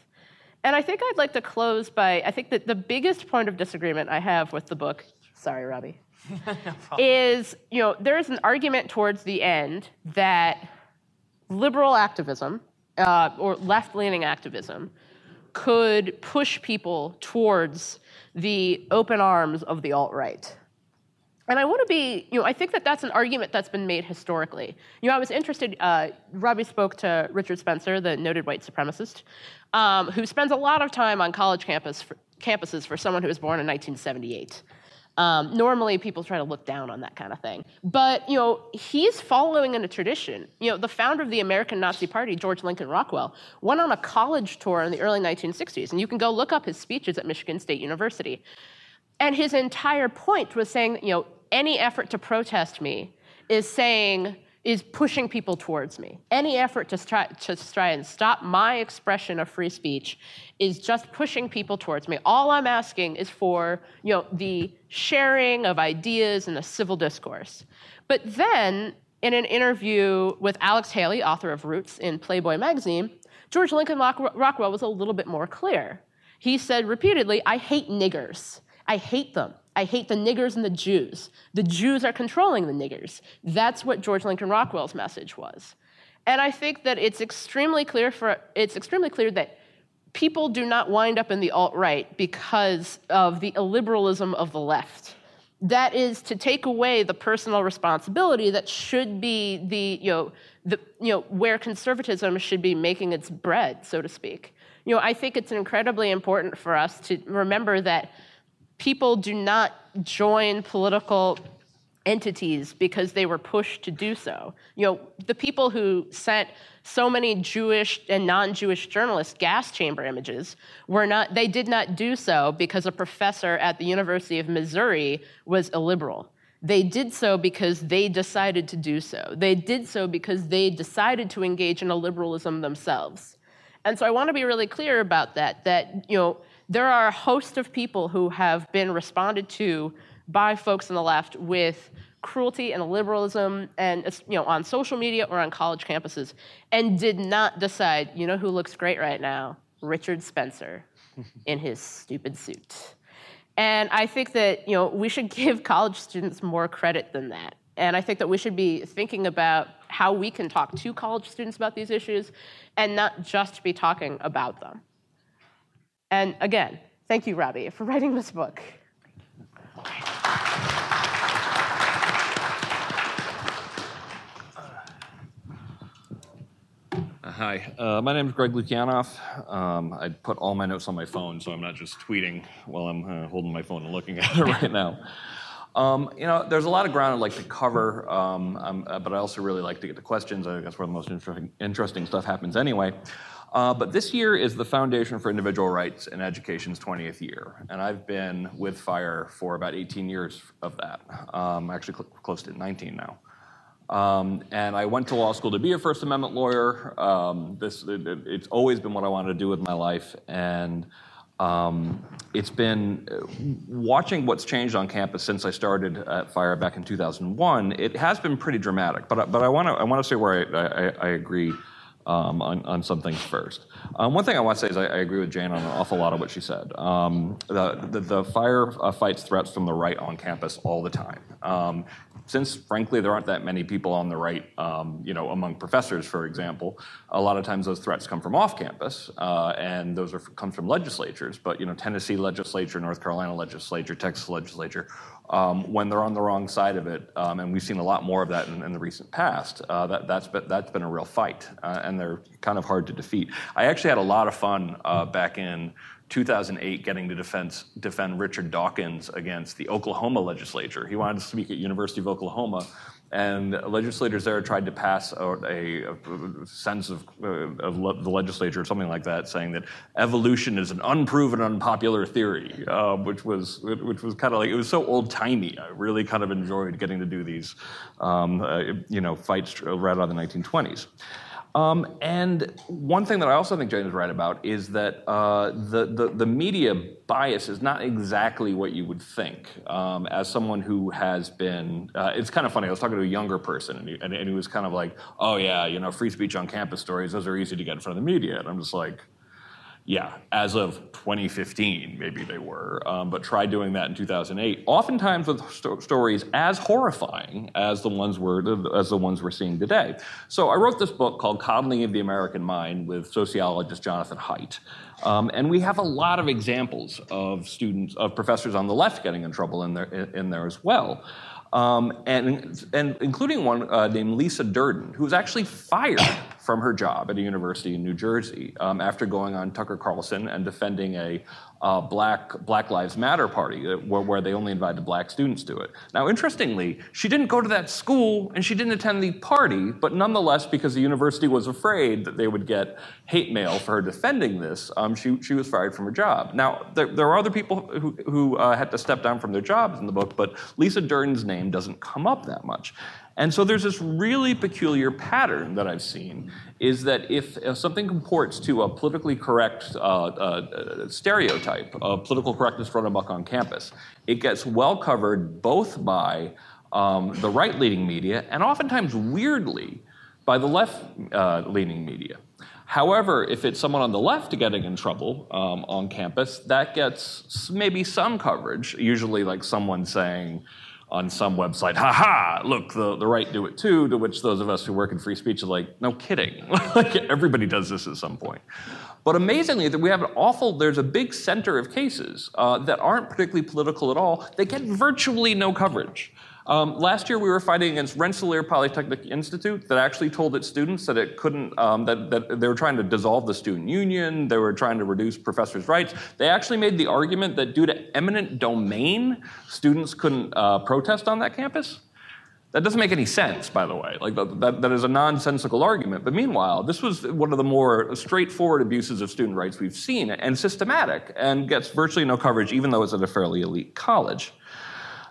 And I think I'd like to close by I think that the biggest point of disagreement I have with the book, sorry, Robby, no is you know, there is an argument towards the end that liberal activism, uh, or left leaning activism could push people towards the open arms of the alt right. And I want to be, you know, I think that that's an argument that's been made historically. You know, I was interested, uh, Robby spoke to Richard Spencer, the noted white supremacist, um, who spends a lot of time on college campus for, campuses for someone who was born in 1978. Um, normally, people try to look down on that kind of thing. But, you know, he's following in a tradition. You know, the founder of the American Nazi Party, George Lincoln Rockwell, went on a college tour in the early 1960s, and you can go look up his speeches at Michigan State University. And his entire point was saying, you know, any effort to protest me is saying, is pushing people towards me. Any effort to try, to try and stop my expression of free speech is just pushing people towards me. All I'm asking is for you know, the sharing of ideas and the civil discourse. But then, in an interview with Alex Haley, author of Roots in Playboy magazine, George Lincoln Rockwell was a little bit more clear. He said repeatedly, I hate niggers. I hate them. I hate the niggers and the Jews. The Jews are controlling the niggers. That's what George Lincoln Rockwell's message was. And I think that it's extremely clear for it's extremely clear that people do not wind up in the alt-right because of the illiberalism of the left. That is to take away the personal responsibility that should be the, you know, the, you know, where conservatism should be making its bread, so to speak. You know, I think it's incredibly important for us to remember that people do not join political entities because they were pushed to do so. You know, the people who sent so many Jewish and non-Jewish journalists gas chamber images were not they did not do so because a professor at the University of Missouri was illiberal. They did so because they decided to do so. They did so because they decided to engage in a liberalism themselves. And so I want to be really clear about that that you know there are a host of people who have been responded to by folks on the left with cruelty and liberalism and you know on social media or on college campuses and did not decide you know who looks great right now? Richard spencer in his stupid suit. And i think that you know we should give college students more credit than that. And i think that we should be thinking about how we can talk to college students about these issues and not just be talking about them and again, thank you, Robby, for writing this book. Hi, uh, my name is Greg Lukianoff. Um, I put all my notes on my phone, so I'm not just tweeting while I'm uh, holding my phone and looking at it right now. Um, you know, there's a lot of ground I'd like to cover, um, um uh, but I also really like to get the questions. I think that's where the most interesting, interesting stuff happens anyway. Uh, but this year is the Foundation for Individual Rights in Education's 20th year, and I've been with FIRE for about 18 years of that, um, actually cl- close to 19 now. Um, and I went to law school to be a First Amendment lawyer. Um, this it, it's always been what I wanted to do with my life, and um, it's been uh, watching what's changed on campus since I started at FIRE back in 2001. It has been pretty dramatic, but but I want to I want to say where I, I, I agree um, on, on some things first. Um, one thing I want to say is I, I, agree with Jane on an awful lot of what she said. Um, the, the, the, FIRE uh, fights threats from the right on campus all the time. Um, since, frankly, there aren't that many people on the right, um, you know, among professors, for example, a lot of times those threats come from off campus, uh, and those are, come from legislatures. But, you know, Tennessee legislature, North Carolina legislature, Texas legislature, when they're on the wrong side of it, um, and we've seen a lot more of that in, the recent past. Uh, that, that's been, a real fight, uh, and they're kind of hard to defeat. I actually had a lot of fun uh, back in 2008 getting to defend Richard Dawkins against the Oklahoma legislature. He wanted to speak at University of Oklahoma, and legislators there tried to pass a, a, a sense of, uh, of le- the legislature something like that, saying that evolution is an unproven, unpopular theory, uh, which was which was kind of like it was so old timey. I really kind of enjoyed getting to do these, um, uh, you know, fights right out of the 1920s. Um, and one thing that I also think Jane is right about is that uh, the, the, the, media bias is not exactly what you would think. Um, as someone who has been, uh, it's kind of funny, I was talking to a younger person and he, and, and he was kind of like, oh yeah, you know, free speech on campus stories, those are easy to get in front of the media. And I'm just like, Yeah, as of 2015, maybe they were, um, but try doing that in 2008. Oftentimes with sto- stories as horrifying as the ones we're as the ones we're seeing today. So I wrote this book called "Coddling of the American Mind" with sociologist Jonathan Haidt, um, and we have a lot of examples of students of professors on the left getting in trouble in there in there as well. Um, and, and including one uh, named Lisa Durden, who was actually fired from her job at a university in New Jersey um, after going on Tucker Carlson and defending a uh, Black Black Lives Matter party uh, where, where, they only invited black students to it. Now, interestingly, she didn't go to that school and she didn't attend the party, but nonetheless, because the university was afraid that they would get hate mail for her defending this, um, she, she was fired from her job. Now, there, there are other people who, who uh, had to step down from their jobs in the book, but Lisa Durden's name doesn't come up that much. And so there's this really peculiar pattern that I've seen is that if, something comports to a politically correct uh, uh, stereotype of political correctness run amok on campus, it gets well covered both by um, the right leaning media and oftentimes weirdly by the left uh, leaning media. However, if it's someone on the left getting in trouble um, on campus, that gets maybe some coverage, usually like someone saying, on some website, ha ha, look, the, the right do it too, to which those of us who work in free speech are like, no kidding. like everybody does this at some point. But amazingly, that we have an awful, there's a big center of cases uh, that aren't particularly political at all. They get virtually no coverage. Um, last year, we were fighting against Rensselaer Polytechnic Institute that actually told its students that it couldn't, um, that, that they were trying to dissolve the student union, they were trying to reduce professors' rights. They actually made the argument that due to eminent domain, students couldn't uh, protest on that campus. That doesn't make any sense, by the way. Like that, that is a nonsensical argument. But meanwhile, this was one of the more straightforward abuses of student rights we've seen, and systematic, and gets virtually no coverage, even though it's at a fairly elite college.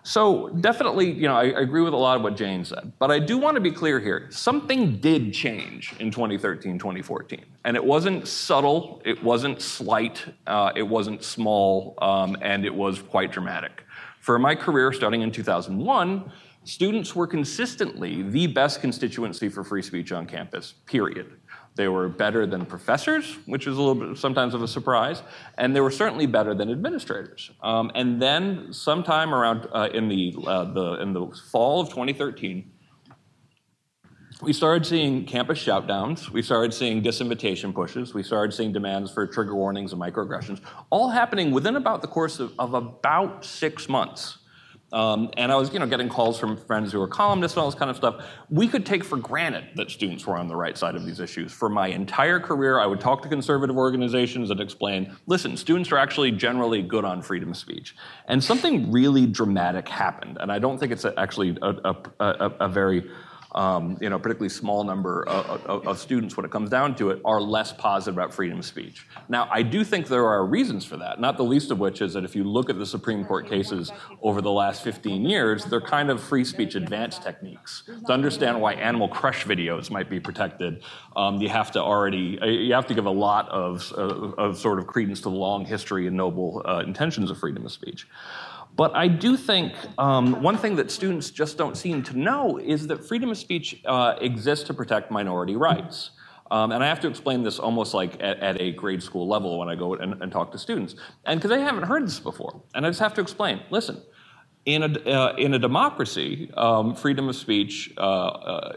So definitely, you know, I, I, agree with a lot of what Jane said, but I do want to be clear here. Something did change in 2013, 2014, and it wasn't subtle, it wasn't slight, uh, it wasn't small, um, and it was quite dramatic. For my career, starting in 2001, students were consistently the best constituency for free speech on campus. Period. They were better than professors, which is a little bit sometimes of a surprise, and they were certainly better than administrators. Um, and then, sometime around uh, in the, uh, the in the fall of 2013, we started seeing campus shoutdowns. We started seeing disinvitation pushes. We started seeing demands for trigger warnings and microaggressions, all happening within about the course of, of about six months. Um, and I was, you know, getting calls from friends who were columnists and all this kind of stuff. We could take for granted that students were on the right side of these issues. For my entire career, I would talk to conservative organizations and explain, listen, students are actually generally good on freedom of speech. And something really dramatic happened. And I don't think it's actually a, a, a, a very you know, particularly small number of, of, of, students, when it comes down to it, are less positive about freedom of speech. Now, I do think there are reasons for that, not the least of which is that if you look at the Supreme Court cases over the last 15 years, they're kind of free speech advanced techniques. To understand why animal crush videos might be protected, um, you have to already, uh, you have to give a lot of, uh, of sort of credence to the long history and noble uh, intentions of freedom of speech. But I do think um, one thing that students just don't seem to know is that freedom of speech uh, exists to protect minority rights. Um, and I have to explain this almost like at, at a grade school level when I go and, and talk to students. And because they haven't heard this before. And I just have to explain listen, in a, uh, in a democracy, um, freedom of speech uh, uh,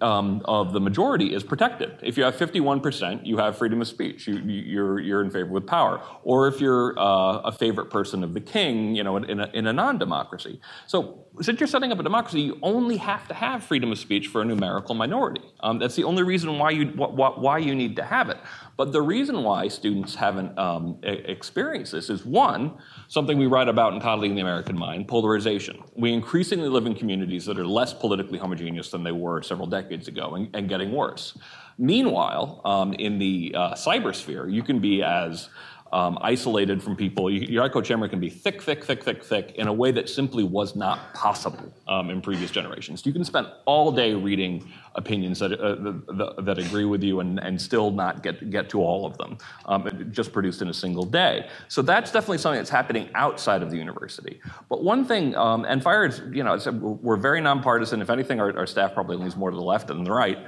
um, of the majority is protected. If you have 51%, you have freedom of speech. You, you're, you're in favor with power. Or if you're uh, a favorite person of the king, you know, in a, in a non-democracy. So since you're setting up a democracy, you only have to have freedom of speech for a numerical minority. Um, that's the only reason why you, why you need to have it. But the reason why students haven't um, experienced this is one, something we write about in Coddling the American Mind, polarization. We increasingly live in communities that are less politically homogeneous than they were several decades ago and, and getting worse. Meanwhile, um, in the uh, cybersphere, you can be as um, isolated from people. Your echo chamber can be thick, thick, thick, thick, thick in a way that simply was not possible um, in previous generations. You can spend all day reading opinions that, uh, that, that, agree with you and, and still not get, get to all of them, um, just produced in a single day. So that's definitely something that's happening outside of the university. But one thing, um, and FIRE is, you know, we're very nonpartisan. If anything, our, our staff probably leans more to the left than the right.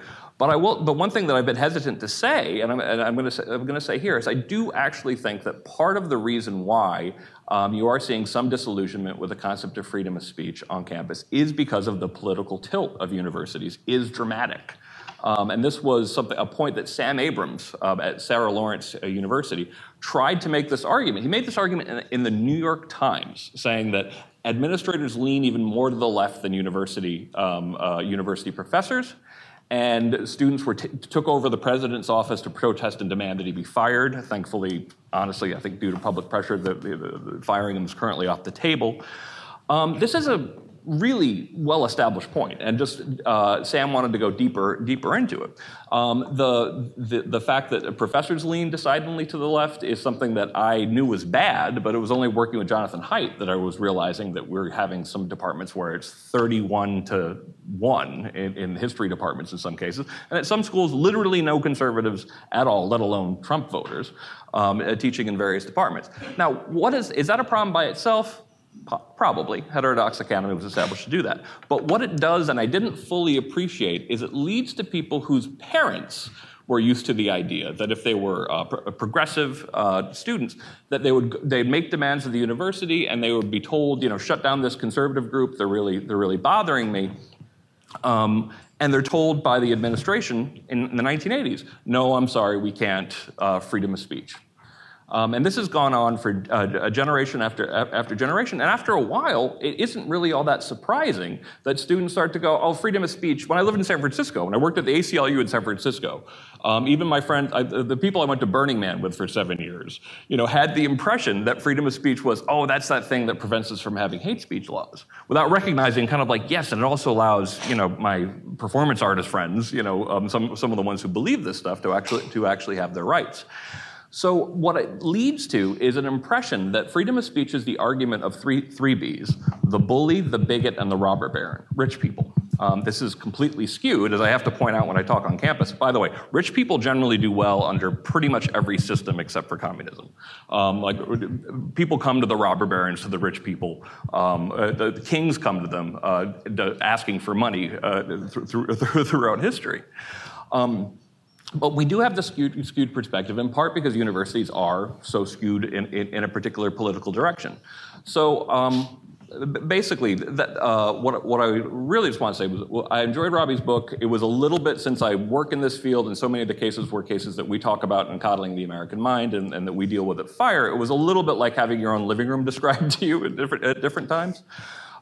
But I will. But one thing that I've been hesitant to say, and I'm, and I'm going to say, say here, is I do actually think that part of the reason why um, you are seeing some disillusionment with the concept of freedom of speech on campus is because of the political tilt of universities is dramatic. Um, and this was a point that Sam Abrams um, at Sarah Lawrence uh, University tried to make this argument. He made this argument in, in, the New York Times, saying that administrators lean even more to the left than university, um, uh, university professors and students were t- took over the president's office to protest and demand that he be fired. Thankfully, honestly, I think due to public pressure, the, the, the firing him is currently off the table. Um, this is a really well-established point, and just uh, Sam wanted to go deeper deeper into it. Um, the, the, the fact that professors lean decidedly to the left is something that I knew was bad, but it was only working with Jonathan Haidt that I was realizing that we're having some departments where it's 31 to one in, in history departments in some cases, and at some schools literally no conservatives at all, let alone Trump voters, um, teaching in various departments. Now, what is is that a problem by itself? Probably. Heterodox Academy was established to do that. But what it does, and I didn't fully appreciate, is it leads to people whose parents were used to the idea that if they were uh, pro- progressive uh, students, that they would they'd make demands of the university and they would be told, you know, shut down this conservative group. They're really they're really bothering me. Um, and they're told by the administration in, in, the 1980s, no, I'm sorry, we can't, uh, freedom of speech. Um, and this has gone on for uh, generation after, after generation. And after a while, it isn't really all that surprising that students start to go, oh, freedom of speech. When I lived in San Francisco, when I worked at the ACLU in San Francisco, um, even my friends, the people I went to Burning Man with for seven years, you know, had the impression that freedom of speech was, oh, that's that thing that prevents us from having hate speech laws, without recognizing kind of like, yes, and it also allows, you know, my performance artist friends, you know, um, some, some of the ones who believe this stuff to actually, to actually have their rights. So, what it leads to is an impression that freedom of speech is the argument of three, three Bs the bully, the bigot, and the robber baron, rich people. Um, this is completely skewed, as I have to point out when I talk on campus. By the way, rich people generally do well under pretty much every system except for communism. Um, like people come to the robber barons, to the rich people. Um, uh, the kings come to them uh, asking for money uh, th- th- throughout history. Um, but we do have the skewed, skewed, perspective, in part because universities are so skewed in, in, in a particular political direction. So um, basically, that, uh, what, what I really just want to say was well, I enjoyed Robby's book. It was a little bit since I work in this field, and so many of the cases were cases that we talk about in Coddling the American Mind and, and that we deal with at FIRE. It was a little bit like having your own living room described to you at different, at different times.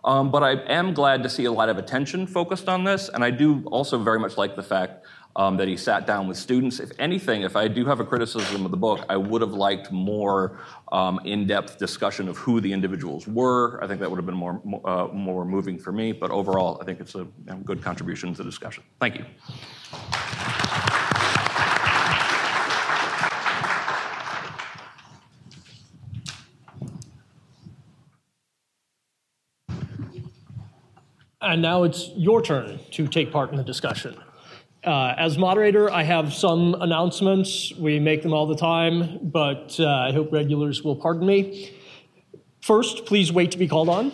Um, but I am glad to see a lot of attention focused on this, and I do also very much like the fact um, that he sat down with students. If anything, if I do have a criticism of the book, I would have liked more um, in-depth discussion of who the individuals were. I think that would have been more uh, more moving for me. But overall, I think it's a good contribution to the discussion. Thank you. And now it's your turn to take part in the discussion. Uh, as moderator, I have some announcements. We make them all the time, but uh, I hope regulars will pardon me. First, please wait to be called on.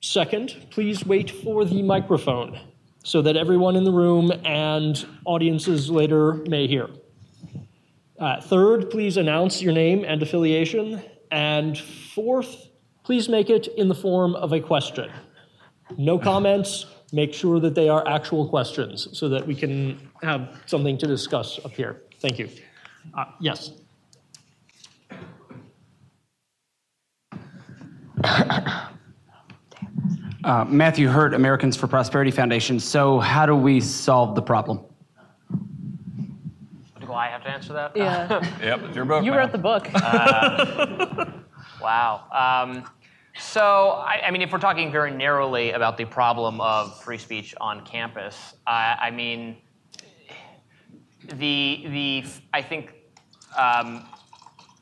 Second, please wait for the microphone so that everyone in the room and audiences later may hear. Uh, third, please announce your name and affiliation. And fourth, please make it in the form of a question. No comments, make sure that they are actual questions so that we can have something to discuss up here. Thank you. Uh, yes. Uh, Matthew Hurt, Americans for Prosperity Foundation. So, how do we solve the problem? Do I have to answer that? Yeah. yep, it's your book. You man. wrote the book. Uh, wow. Um, so, I, I, mean, if we're talking very narrowly about the problem of free speech on campus, I, I mean, the the I think um,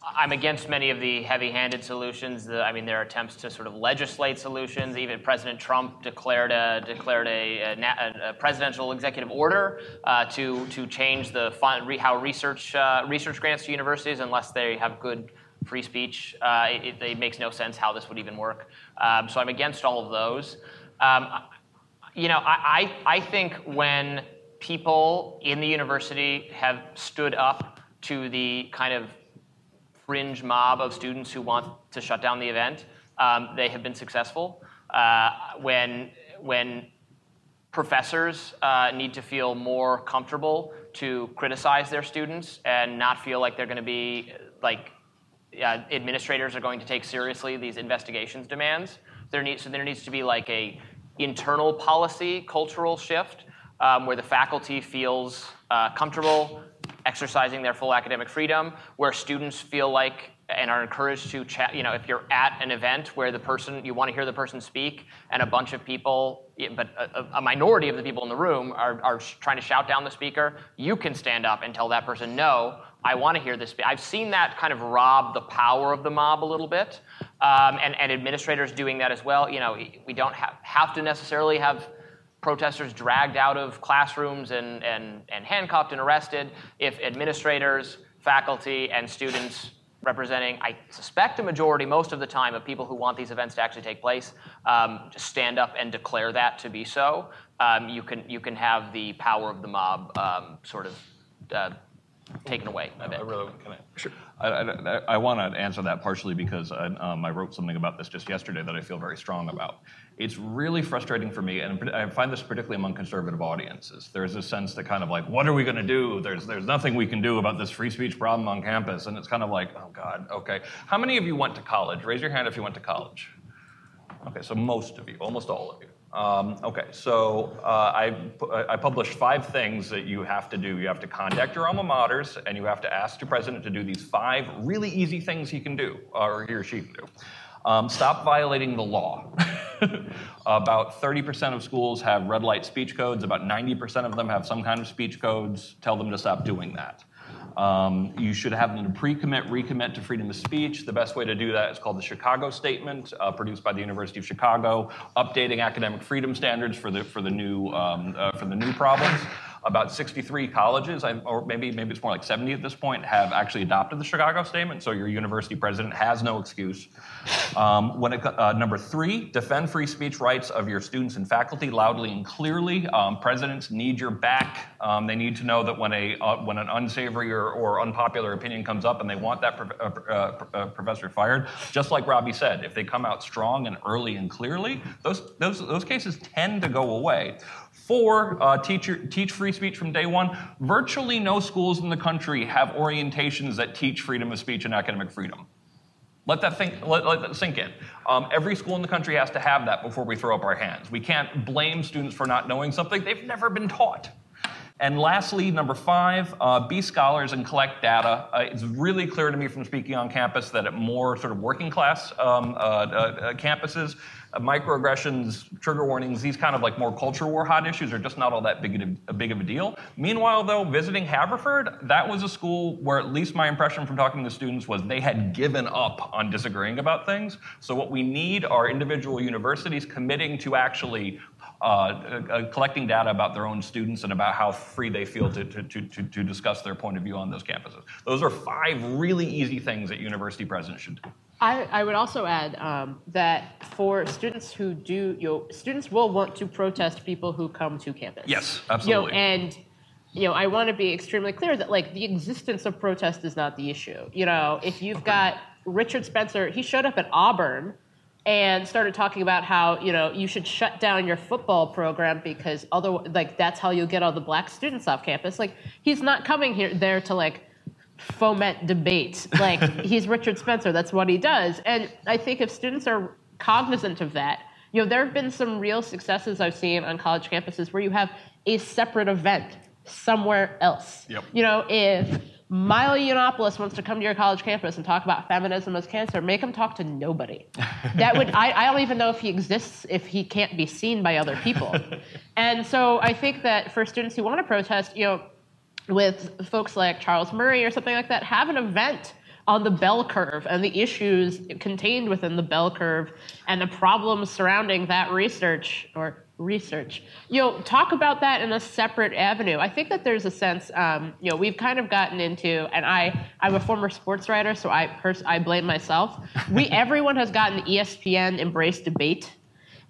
I'm against many of the heavy-handed solutions. The, I mean, there are attempts to sort of legislate solutions. Even President Trump declared a declared a, a, a presidential executive order uh, to to change the fund, how research uh, research grants to universities unless they have good free speech. Uh, it, it, makes no sense how this would even work. Um, so I'm against all of those. Um, you know, I, I, I think when people in the university have stood up to the kind of fringe mob of students who want to shut down the event. Um, they have been successful. Uh, when when professors uh, need to feel more comfortable to criticize their students and not feel like they're going to be like uh, administrators are going to take seriously these investigations demands. There needs so there needs to be like a internal policy cultural shift um, where the faculty feels uh, comfortable exercising their full academic freedom, where students feel like and are encouraged to chat. You know, if you're at an event where the person you want to hear the person speak, and a bunch of people, but a, a, minority of the people in the room are, are trying to shout down the speaker, you can stand up and tell that person, "No, I want to hear this." I've seen that kind of rob the power of the mob a little bit, um, and, and administrators doing that as well. You know, we don't have, have to necessarily have protesters dragged out of classrooms and, and, and handcuffed and arrested if administrators, faculty, and students representing, I suspect, a majority most of the time of people who want these events to actually take place, um, just stand up and declare that to be so. Um, you can you can have the power of the mob um, sort of uh, taken away a bit. I really can I, sure. I, I, I want to answer that partially because I, um, I wrote something about this just yesterday that I feel very strong about. It's really frustrating for me, and I find this particularly among conservative audiences. There's a sense that kind of like, what are we going to do? There's there's nothing we can do about this free speech problem on campus, and it's kind of like, oh God, okay. How many of you went to college? Raise your hand if you went to college. Okay, so most of you, almost all of you. Um, okay, so uh, I, I published five things that you have to do. You have to contact your alma maters, and you have to ask your president to do these five really easy things he can do, or he or she can do. Um, stop violating the law. about 30% of schools have red light speech codes. About 90% of them have some kind of speech codes. Tell them to stop doing that. Um, you should have them to pre-commit, recommit to freedom of speech. The best way to do that is called the Chicago Statement, uh, produced by the University of Chicago, updating academic freedom standards for the for the new um, uh, for the new problems about 63 colleges, or maybe maybe it's more like 70 at this point, have actually adopted the Chicago Statement. So your university president has no excuse. Um, when it, uh, number three, defend free speech rights of your students and faculty loudly and clearly. Um, presidents need your back. Um, they need to know that when a uh, when an unsavory or, or, unpopular opinion comes up and they want that pro- uh, uh, uh, professor fired, just like Robby said, if they come out strong and early and clearly, those those those cases tend to go away. Four, uh, teach, teach free speech from day one. Virtually no schools in the country have orientations that teach freedom of speech and academic freedom. Let that, think, let, let that sink in. Um, every school in the country has to have that before we throw up our hands. We can't blame students for not knowing something they've never been taught. And lastly, number five, uh, be scholars and collect data. Uh, it's really clear to me from speaking on campus that at more sort of working class um, uh, uh campuses, uh, microaggressions, trigger warnings, these kind of like more culture war hot issues are just not all that big of a, big of a deal. Meanwhile, though, visiting Haverford, that was a school where at least my impression from talking to students was they had given up on disagreeing about things. So what we need are individual universities committing to actually uh, uh, collecting data about their own students and about how free they feel to, to, to, to, discuss their point of view on those campuses. Those are five really easy things that university presidents should do. I, I would also add um, that for students who do, you know, students will want to protest people who come to campus. Yes, absolutely. You know, and you know, I want to be extremely clear that like the existence of protest is not the issue. You know, if you've got Richard Spencer, he showed up at Auburn and started talking about how you know you should shut down your football program because other like that's how you'll get all the black students off campus. Like he's not coming here there to like foment debate. Like he's Richard Spencer. That's what he does. And I think if students are cognizant of that, you know, there have been some real successes I've seen on college campuses where you have a separate event somewhere else. Yep. You know, if Milo Yiannopoulos wants to come to your college campus and talk about feminism as cancer, make him talk to nobody. That would I, I don't even know if he exists if he can't be seen by other people. and so I think that for students who want to protest, you know, with folks like Charles Murray or something like that, have an event on the bell curve and the issues contained within the bell curve and the problems surrounding that research or research. You know, talk about that in a separate avenue. I think that there's a sense, um, you know, we've kind of gotten into, and I, I'm a former sports writer, so I, pers- I blame myself. We, everyone has gotten ESPN embrace debate.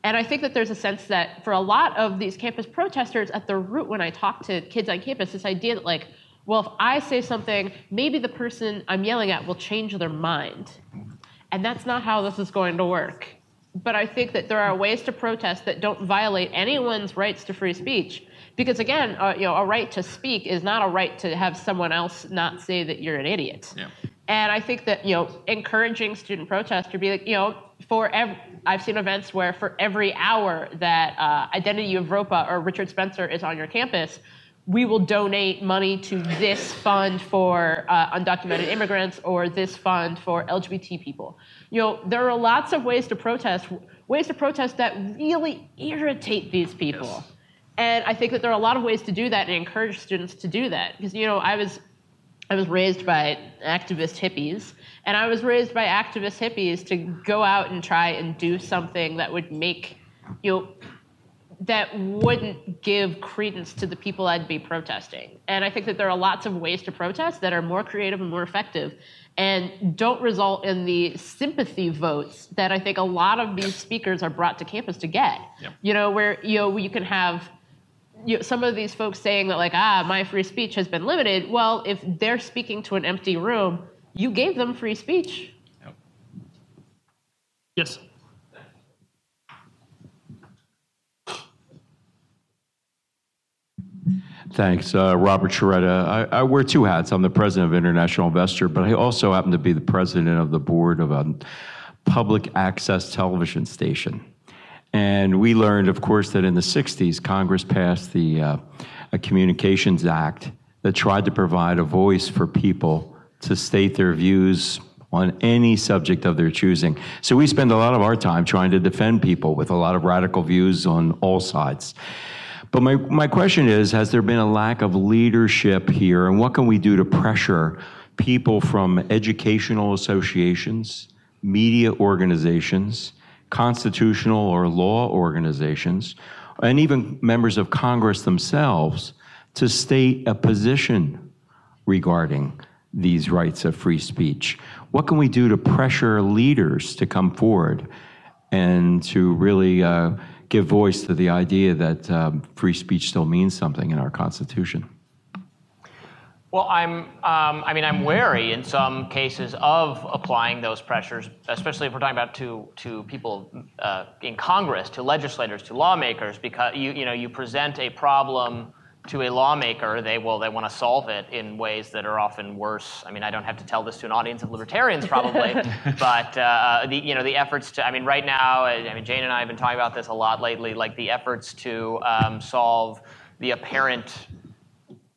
And I think that there's a sense that for a lot of these campus protesters, at the root, when I talk to kids on campus, this idea that, like, well, if I say something, maybe the person I'm yelling at will change their mind. And that's not how this is going to work. But I think that there are ways to protest that don't violate anyone's rights to free speech. Because again, uh, you know, a right to speak is not a right to have someone else not say that you're an idiot. Yeah. And I think that you know, encouraging student protest to be like, you know, for ev- I've seen events where for every hour that uh, Identity Evropa or Richard Spencer is on your campus, we will donate money to this fund for uh, undocumented immigrants or this fund for LGBT people. You know, there are lots of ways to protest, ways to protest that really irritate these people. Yes. And I think that there are a lot of ways to do that and encourage students to do that. Because, you know, I was I was raised by activist hippies, and I was raised by activist hippies to go out and try and do something that would make, you know, that wouldn't give credence to the people I'd be protesting. And I think that there are lots of ways to protest that are more creative and more effective and don't result in the sympathy votes that I think a lot of these speakers are brought to campus to get. Yep. You know, where you know you can have you know, some of these folks saying that like ah my free speech has been limited well if they're speaking to an empty room you gave them free speech Yes. Thanks. Uh, Robert Sharetta. I, I wear two hats. I'm the president of International Investor, but I also happen to be the president of the board of a public access television station. And we learned, of course, that in the 60s, Congress passed the uh, a Communications Act that tried to provide a voice for people to state their views on any subject of their choosing. So we spend a lot of our time trying to defend people with a lot of radical views on all sides. But my, my question is Has there been a lack of leadership here, and what can we do to pressure people from educational associations, media organizations, constitutional or law organizations, and even members of Congress themselves to state a position regarding these rights of free speech? What can we do to pressure leaders to come forward and to really uh, give voice to the idea that um, free speech still means something in our Constitution? Well, I'm, um, I mean, I'm wary in some cases of applying those pressures, especially if we're talking about to, to people uh, in Congress, to legislators, to lawmakers, because you, you know, you present a problem to a lawmaker, they will they want to solve it in ways that are often worse. I mean, I don't have to tell this to an audience of libertarians probably, but uh, the you know the efforts to I mean right now I mean Jane and I have been talking about this a lot lately, like the efforts to um, solve the apparent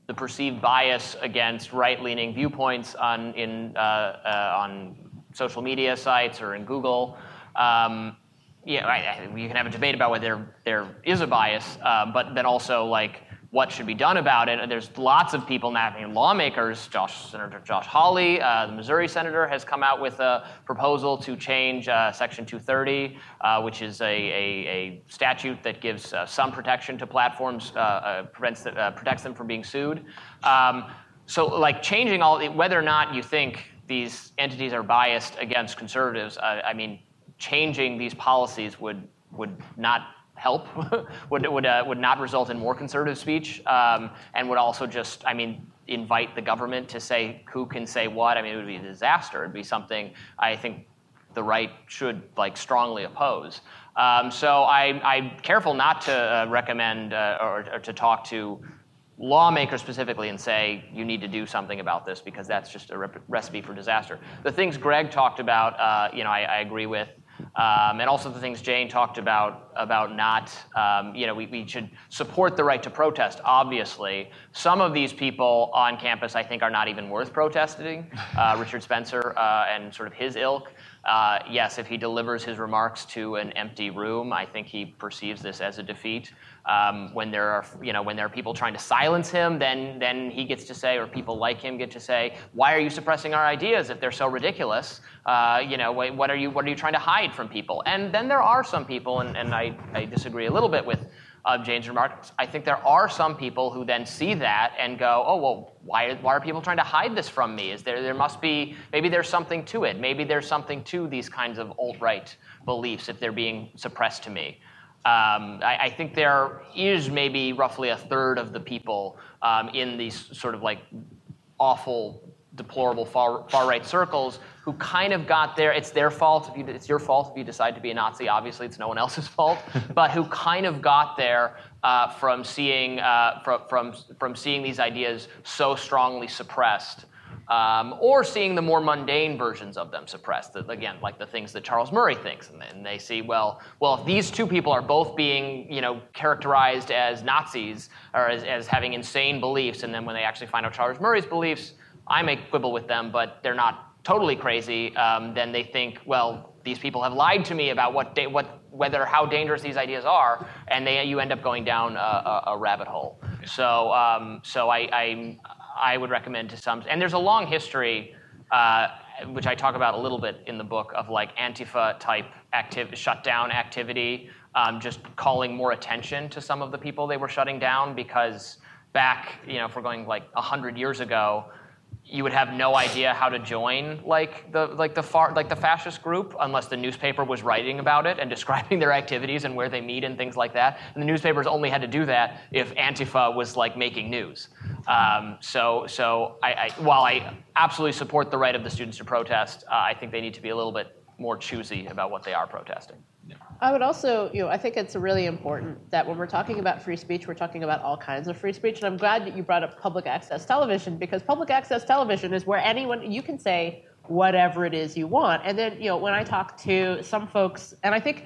the perceived bias against right-leaning viewpoints on in uh, uh, on social media sites or in Google. Um, yeah, I, I, you can have a debate about whether there, there is a bias, uh, but then also like what should be done about it. There's lots of people now, I mean, lawmakers, Josh, Senator Josh Hawley, uh, the Missouri senator, has come out with a proposal to change uh, Section 230, uh, which is a, a, a, statute that gives uh, some protection to platforms, uh, uh, prevents the, protects them from being sued. Um, so, like, changing all, whether or not you think these entities are biased against conservatives, I mean, changing these policies would would not help, would, would, uh, would not result in more conservative speech, um, and would also just, I mean, invite the government to say who can say what. I mean, it would be a disaster. It'd be something I think the right should like strongly oppose. Um, so I, I'm careful not to uh, recommend uh, or, or, to talk to lawmakers specifically and say you need to do something about this because that's just a recipe for disaster. The things Greg talked about, uh, you know, I, I agree with. Um, and also the things Jane talked about about not, um, you know, we, we should support the right to protest. Obviously, some of these people on campus, I think, are not even worth protesting. Uh, Richard Spencer uh, and sort of his ilk. Uh, yes, if he delivers his remarks to an empty room, I think he perceives this as a defeat. Um, when there are, you know, when there are people trying to silence him, then then he gets to say, or people like him get to say, "Why are you suppressing our ideas if they're so ridiculous? Uh, you know, what are you what are you trying to hide from people?" And then there are some people, and, and I, I disagree a little bit with of Jane's remarks. I think there are some people who then see that and go, oh, well, why, why are people trying to hide this from me? Is there, there must be, maybe there's something to it. Maybe there's something to these kinds of alt-right beliefs if they're being suppressed to me. Um, I, I, think there is maybe roughly a third of the people um, in these sort of like awful, deplorable far, far right circles who kind of got there. It's their fault. If you, it's your fault if you decide to be a Nazi. Obviously, it's no one else's fault. but who kind of got there uh, from seeing uh, from, from from seeing these ideas so strongly suppressed um, or seeing the more mundane versions of them suppressed. Again, like the things that Charles Murray thinks, and then they see, well, well, if these two people are both being, you know, characterized as Nazis or as, as having insane beliefs, and then when they actually find out Charles Murray's beliefs, I may quibble with them, but they're not totally crazy. Um, then they think, well, these people have lied to me about what, da- what whether how dangerous these ideas are, and they, you end up going down a, a, a rabbit hole. So, um, so I, I I would recommend to some. And there's a long history, uh, which I talk about a little bit in the book, of like Antifa type active shutdown activity, um, just calling more attention to some of the people they were shutting down because back, you know, if we're going like 100 years ago, you would have no idea how to join like the like the far like the fascist group unless the newspaper was writing about it and describing their activities and where they meet and things like that. And the newspapers only had to do that if Antifa was like making news. Um, so so I, I, while I absolutely support the right of the students to protest, uh, I think they need to be a little bit more choosy about what they are protesting. I would also, you know, I think it's really important that when we're talking about free speech, we're talking about all kinds of free speech. And I'm glad that you brought up public access television because public access television is where anyone, you can say whatever it is you want. And then, you know, when I talk to some folks, and I think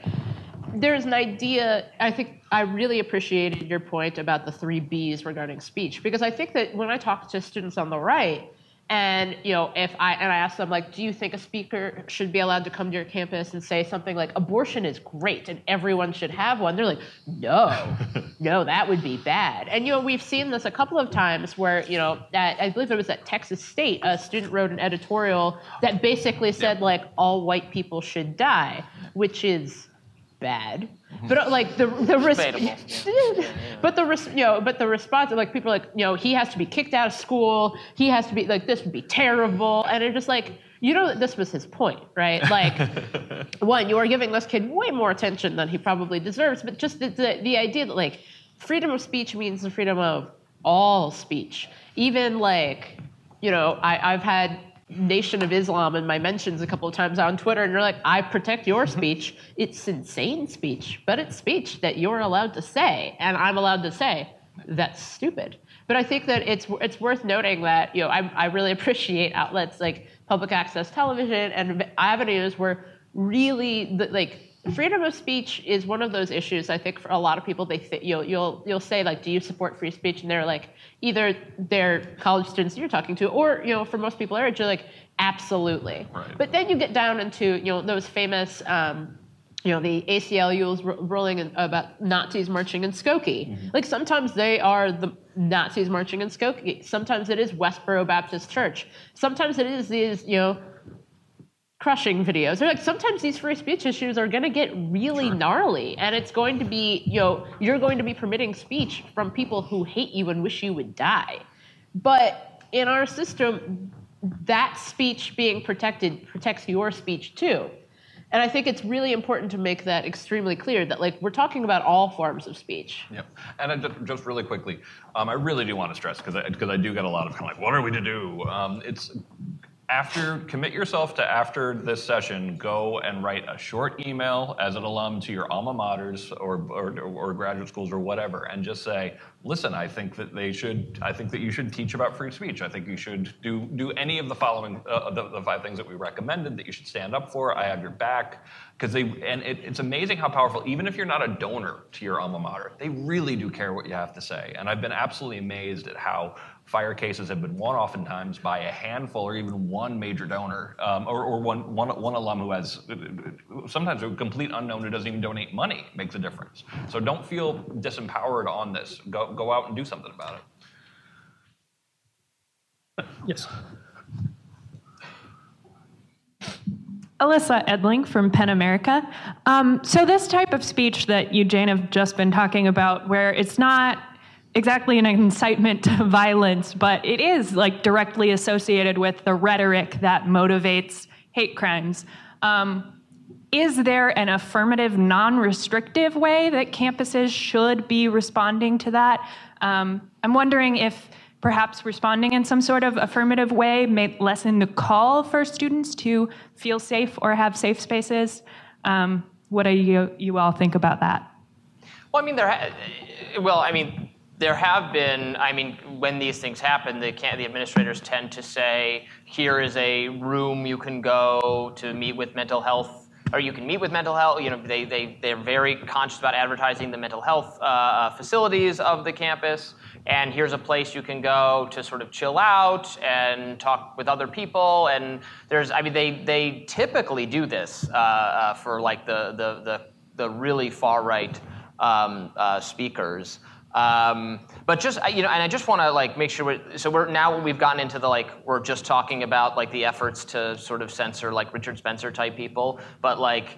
there's an idea, I think I really appreciated your point about the three B's regarding speech because I think that when I talk to students on the right, and you know, if I and I ask them like, do you think a speaker should be allowed to come to your campus and say something like abortion is great and everyone should have one? They're like, no, no, that would be bad. And you know, we've seen this a couple of times where you know, at, I believe it was at Texas State, a student wrote an editorial that basically said like all white people should die, which is bad. But uh, like the the res- but the res- you know but the response like people are like you know he has to be kicked out of school. He has to be like this would be terrible. And it's just like you know that this was his point right? Like one you are giving this kid way more attention than he probably deserves. But just the, the, the idea that like freedom of speech means the freedom of all speech. Even like you know I, I've had Nation of Islam in my mentions a couple of times on Twitter, and you're like, I protect your mm-hmm. speech. It's insane speech, but it's speech that you're allowed to say, and I'm allowed to say that's stupid. But I think that it's it's worth noting that you know I, I really appreciate outlets like public access television and avenues where really the, like freedom of speech is one of those issues. I think for a lot of people, they th- you'll you'll you'll say like, "Do you support free speech?" And they're like, either they're college students you're talking to, or you know, for most people age, you're like, "Absolutely." Right. But then you get down into you know those famous. Um, you know the ACLU's r- ruling in, about Nazis marching in Skokie. Mm-hmm. Like sometimes they are the Nazis marching in Skokie. Sometimes it is Westboro Baptist Church. Sometimes it is these you know crushing videos. They're like sometimes these free speech issues are going to get really sure. gnarly, and it's going to be you know you're going to be permitting speech from people who hate you and wish you would die. But in our system, that speech being protected protects your speech too. And I think it's really important to make that extremely clear that like we're talking about all forms of speech. Yep. And I, just really quickly, um, I really do want to stress because because I, I, do get a lot of kind of like, what are we to do? Um, it's after commit yourself to after this session go and write a short email as an alum to your alma maters or, or, or, graduate schools or whatever and just say listen i think that they should i think that you should teach about free speech. I think you should do do any of the following uh, the, the, five things that we recommended that you should stand up for. I have your back. Because they and it, it's amazing how powerful even if you're not a donor to your alma mater they really do care what you have to say. And i've been absolutely amazed at how FIRE cases have been won oftentimes by a handful or even one major donor um, or, or one, one, one alum who has sometimes a complete unknown who doesn't even donate money makes a difference. So don't feel disempowered on this. Go, go out and do something about it. Yes. Alyssa Edling from PEN America. Um, so, this type of speech that you, Jane, have just been talking about, where it's not exactly an incitement to violence, but it is like directly associated with the rhetoric that motivates hate crimes. Um, is there an affirmative, non restrictive way that campuses should be responding to that? Um, I'm wondering if perhaps responding in some sort of affirmative way may lessen the call for students to feel safe or have safe spaces. Um, what do you, you all think about that? Well, I mean, there. Ha- well, I mean, there have been. I mean, when these things happen, the the administrators tend to say, "Here is a room you can go to meet with mental health." Or you can meet with mental health. You know, they they they're very conscious about advertising the mental health uh, facilities of the campus and here's a place you can go to sort of chill out and talk with other people. And there's, I mean, they, they typically do this uh, uh, for like the, the, the, the really far right um, uh, speakers. Um, but just you know, and I just want to like make sure. We're, so we're now we've gotten into the like we're just talking about like the efforts to sort of censor like Richard Spencer type people, but like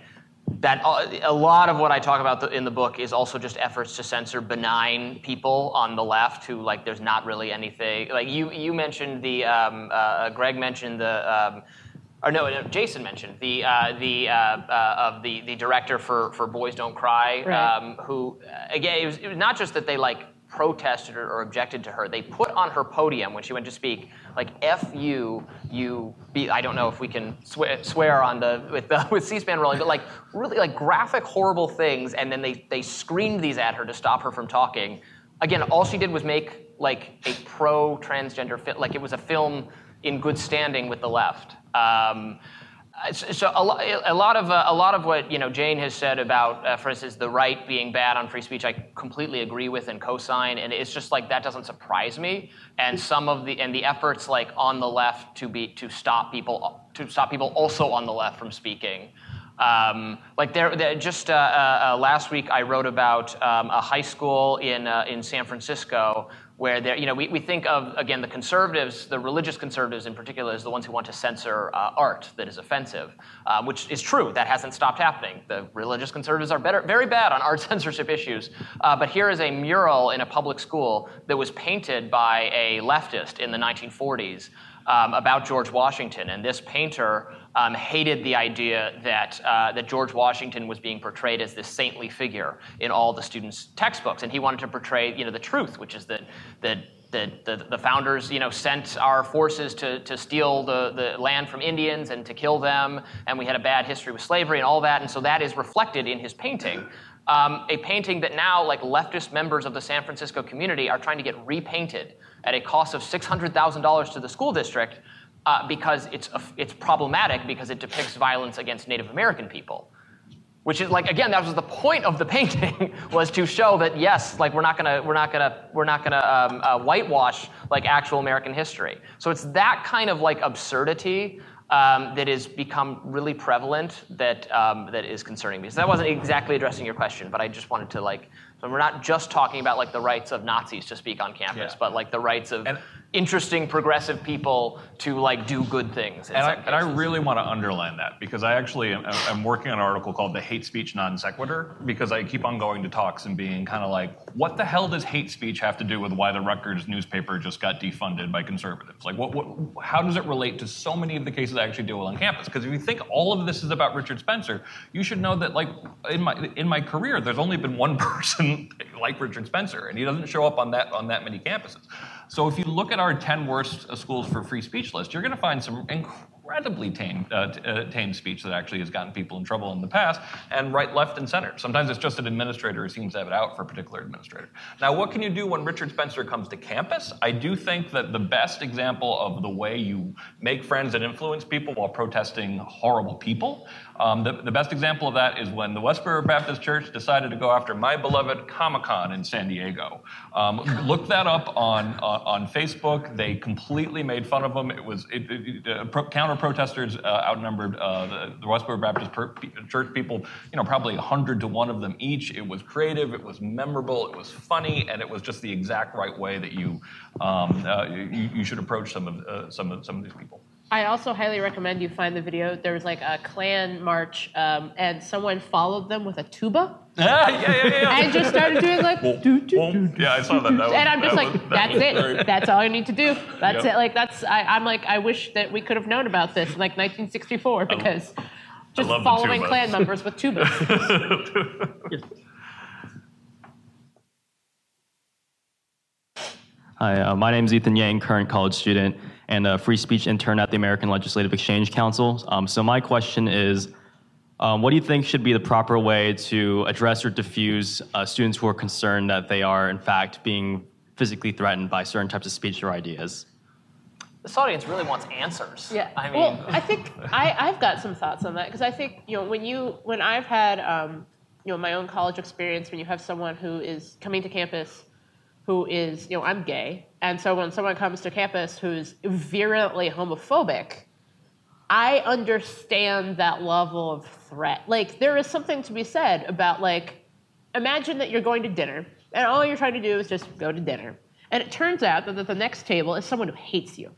that uh, a lot of what I talk about in the book is also just efforts to censor benign people on the left who like there's not really anything like you you mentioned the um, uh, Greg mentioned the um, or no, no, Jason mentioned the uh, the uh, uh, of the the director for for Boys Don't Cry right. um, who again it was, it was not just that they like protested or, objected to her. They put on her podium when she went to speak, like "F you, you be." I don't know if we can swear, swear on the with the, with C-SPAN rolling, but like really like graphic, horrible things. And then they they screamed these at her to stop her from talking. Again, all she did was make like a pro-transgender fit, like it was a film in good standing with the left. Um, so a, lot of uh, a lot of what you know Jane has said about, uh, for instance, the right being bad on free speech, I completely agree with and co-sign, and it's just like that doesn't surprise me. And some of the and the efforts like on the left to be to stop people to stop people also on the left from speaking. Um, like there, just uh, uh, uh, last week, I wrote about um, a high school in uh, in San Francisco where you know, we, we think of, again, the conservatives, the religious conservatives in particular, as the ones who want to censor uh, art that is offensive, uh, which is true. That hasn't stopped happening. The religious conservatives are better, very bad on art censorship issues. Uh, but here is a mural in a public school that was painted by a leftist in the 1940s um, about George Washington. And this painter um, hated the idea that, uh, that George Washington was being portrayed as this saintly figure in all the students' textbooks. And he wanted to portray you know, the truth, which is that, that the, the, the, founders you know, sent our forces to, to steal the, the land from Indians and to kill them, and we had a bad history with slavery and all that, and so that is reflected in his painting. Um, a painting that now, like leftist members of the San Francisco community, are trying to get repainted at a cost of $600,000 to the school district uh, because it's, it's problematic because it depicts violence against Native American people. Which is like again, that was the point of the painting was to show that yes, like we're not gonna we're not gonna we're not gonna um, uh, whitewash like actual American history. So it's that kind of like absurdity um, that has become really prevalent that um, that is concerning me. So that wasn't exactly addressing your question, but I just wanted to like. So we're not just talking about like the rights of Nazis to speak on campus, yeah. but like the rights of and, interesting progressive people to like do good things. And I, and I, really want to underline that because I actually am I'm working on an article called "The Hate Speech Non Sequitur" because I keep on going to talks and being kind of like, what the hell does hate speech have to do with why the Rutgers newspaper just got defunded by conservatives? Like, what, what how does it relate to so many of the cases I actually deal with on campus? Because if you think all of this is about Richard Spencer, you should know that like in my in my career, there's only been one person like Richard Spencer, and he doesn't show up on that on that many campuses. So if you look at our 10 worst schools for free speech list, you're going to find some incredibly tame, uh, uh, tame speech that actually has gotten people in trouble in the past, and right, left, and center. Sometimes it's just an administrator who seems to have it out for a particular administrator. Now, what can you do when Richard Spencer comes to campus? I do think that the best example of the way you make friends and influence people while protesting horrible people um, the, the, best example of that is when the Westboro Baptist Church decided to go after my beloved Comic Con in San Diego. Um, look that up on, uh, on Facebook. They completely made fun of them. It was it, it, uh, pro- counter protesters uh, outnumbered uh, the, the, Westboro Baptist per- Church people, you know, probably 100 to 1 of them each. It was creative, it was memorable, it was funny, and it was just the exact right way that you, um, uh, you, you, should approach some of, uh, some of, some of these people. I also highly recommend you find the video. There was like a Klan march, um, and someone followed them with a tuba yeah, yeah, yeah, yeah. and just started doing like doo, doo, doo, yeah, I saw that. that was, and I'm just that like, was- that that's was it. very- That's all you need to do. That's Yep. it. Like that's I, I'm like, I wish that we could have known about this in like 1964 because just love the following tuba. Klan members with tubas. Hi, uh, my name is Ethan Yang, current college student and a free speech intern at the American Legislative Exchange Council. Um, so my question is, um, what do you think should be the proper way to address or diffuse uh, students who are concerned that they are, in fact, being physically threatened by certain types of speech or ideas? This audience really wants answers. Yeah. I mean, well, I think I, I've got some thoughts on that because I think you know when you when I've had um, you know my own college experience when you have someone who is coming to campus who is you know I'm gay and so when someone comes to campus who's virulently homophobic, I understand that level of threat. Like there is something to be said about like imagine that you're going to dinner and all you're trying to do is just go to dinner. And it turns out that at the next table is someone who hates you.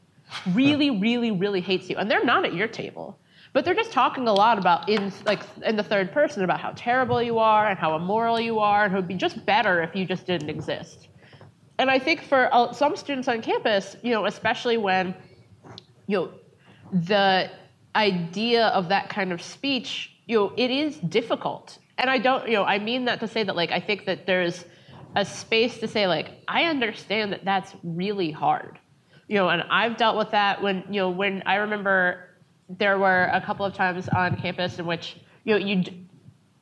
Really, really, really hates you. And they're not at your table. But they're just talking a lot about in like in the third person about how terrible you are and how immoral you are and it would be just better if you just didn't exist. And I think for uh, some students on campus, you know, especially when you know the idea of that kind of speech, you know, it is difficult. And I don't, you know, I mean that to say that like I think that there's a space to say like I understand that that's really hard. You know, and I've dealt with that when, you know, when I remember there were a couple of times on campus in which, you know, you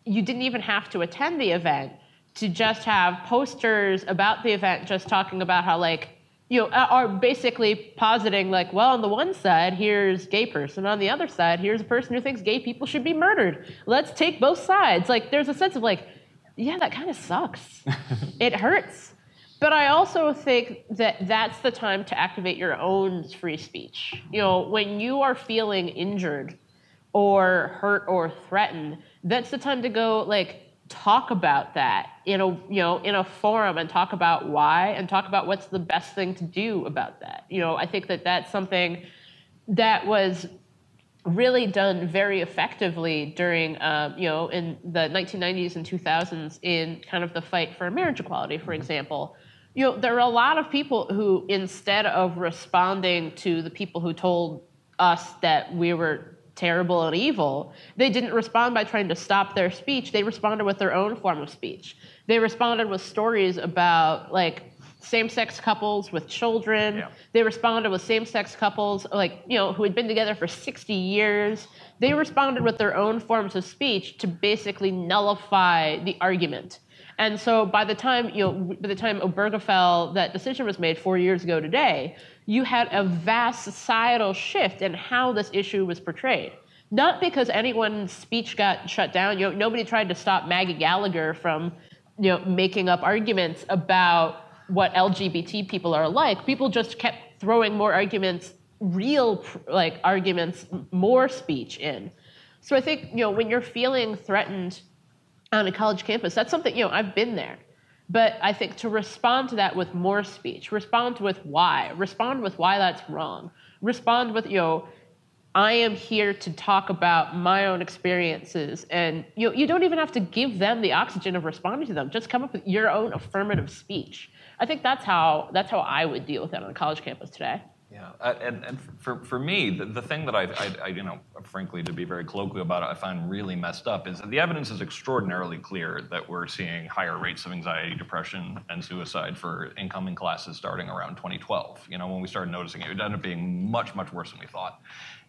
you didn't even have to attend the event to just have posters about the event just talking about how like you know are basically positing like well on the one side here's gay person on the other side here's a person who thinks gay people should be murdered. Let's take both sides. Like there's a sense of like yeah that kind of sucks. It hurts. But I also think that that's the time to activate your own free speech. You know, when you are feeling injured or hurt or threatened, that's the time to go like talk about that in a you know in a forum and talk about why and talk about what's the best thing to do about that. You know, I think that that's something that was really done very effectively during, um, you know, in the 1990s and 2000s in kind of the fight for marriage equality, for example. You know, there are a lot of people who, instead of responding to the people who told us that we were terrible and evil, they didn't respond by trying to stop their speech. They responded with their own form of speech. They responded with stories about, like, same-sex couples with children. Yeah. They responded with same-sex couples, like you know, who had been together for 60 years. They responded with their own forms of speech to basically nullify the argument. And so, by the time you know, by the time Obergefell that decision was made four years ago today, you had a vast societal shift in how this issue was portrayed. Not because anyone's speech got shut down. You know, nobody tried to stop Maggie Gallagher from, you know, making up arguments about what LGBT people are like. People just kept throwing more arguments, real like arguments, more speech in. So I think you know when you're feeling threatened on a college campus, that's something you know I've been there. But I think to respond to that with more speech, respond with why, respond with why that's wrong, respond with you know. I am here to talk about my own experiences, and you know, you don't even have to give them the oxygen of responding to them. Just come up with your own affirmative speech. I think that's how that's how I would deal with it on a college campus today. Yeah, and, and for, for me, the, the thing that I, I, I, you know, frankly, to be very colloquial about it, I find really messed up is that the evidence is extraordinarily clear that we're seeing higher rates of anxiety, depression, and suicide for incoming classes starting around 2012. You know, when we started noticing it, it ended up being much, much worse than we thought.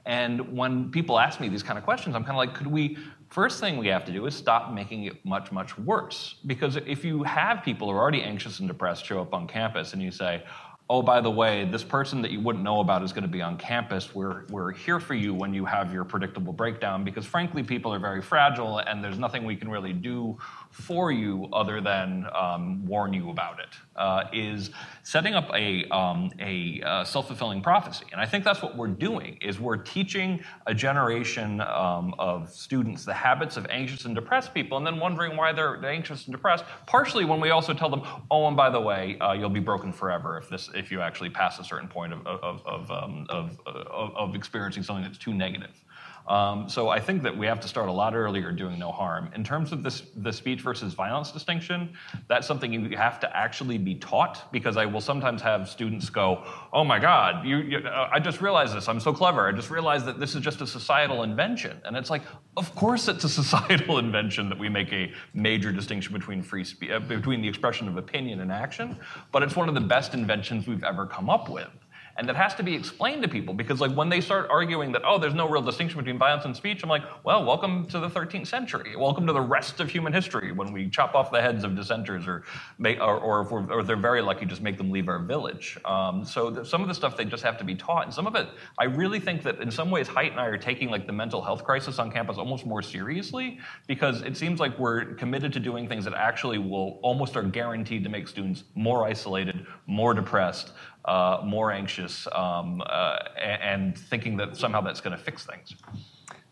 And when people ask me these kind of questions, I'm kind of like, could we? First thing we have to do is stop making it much, much worse. Because if you have people who are already anxious and depressed show up on campus and you say, oh, by the way, this person that you wouldn't know about is going to be on campus. We're, we're here for you when you have your predictable breakdown because, frankly, people are very fragile and there's nothing we can really do for you other than um, warn you about it. Uh, is setting up a, um, a uh, self-fulfilling prophecy. And I think that's what we're doing is we're teaching a generation um, of students the habits of anxious and depressed people and then wondering why they're anxious and depressed, partially when we also tell them, oh, and by the way, uh, you'll be broken forever if this if you actually pass a certain point of, of, of, um, of, of, of experiencing something that's too negative. Um, so I think that we have to start a lot earlier doing no harm. In terms of this, the speech versus violence distinction, that's something you have to actually be taught because I will sometimes have students go, "Oh my God, you, you, uh, I just realized this. I'm so clever. I just realized that this is just a societal invention." And it's like, of course it's a societal invention that we make a major distinction between free speech, uh, between the expression of opinion and action. But it's one of the best inventions we've ever come up with and that has to be explained to people because like when they start arguing that oh there's no real distinction between violence and speech i'm like well welcome to the 13th century. Welcome to the rest of human history when we chop off the heads of dissenters or make or, or if, or if they're very lucky just make them leave our village. Um, so some of the stuff they just have to be taught. And some of it i really think that in some ways Haidt and i are taking like the mental health crisis on campus almost more seriously because it seems like we're committed to doing things that actually will almost are guaranteed to make students more isolated more depressed uh, more anxious um, uh, and thinking that somehow that's going to fix things.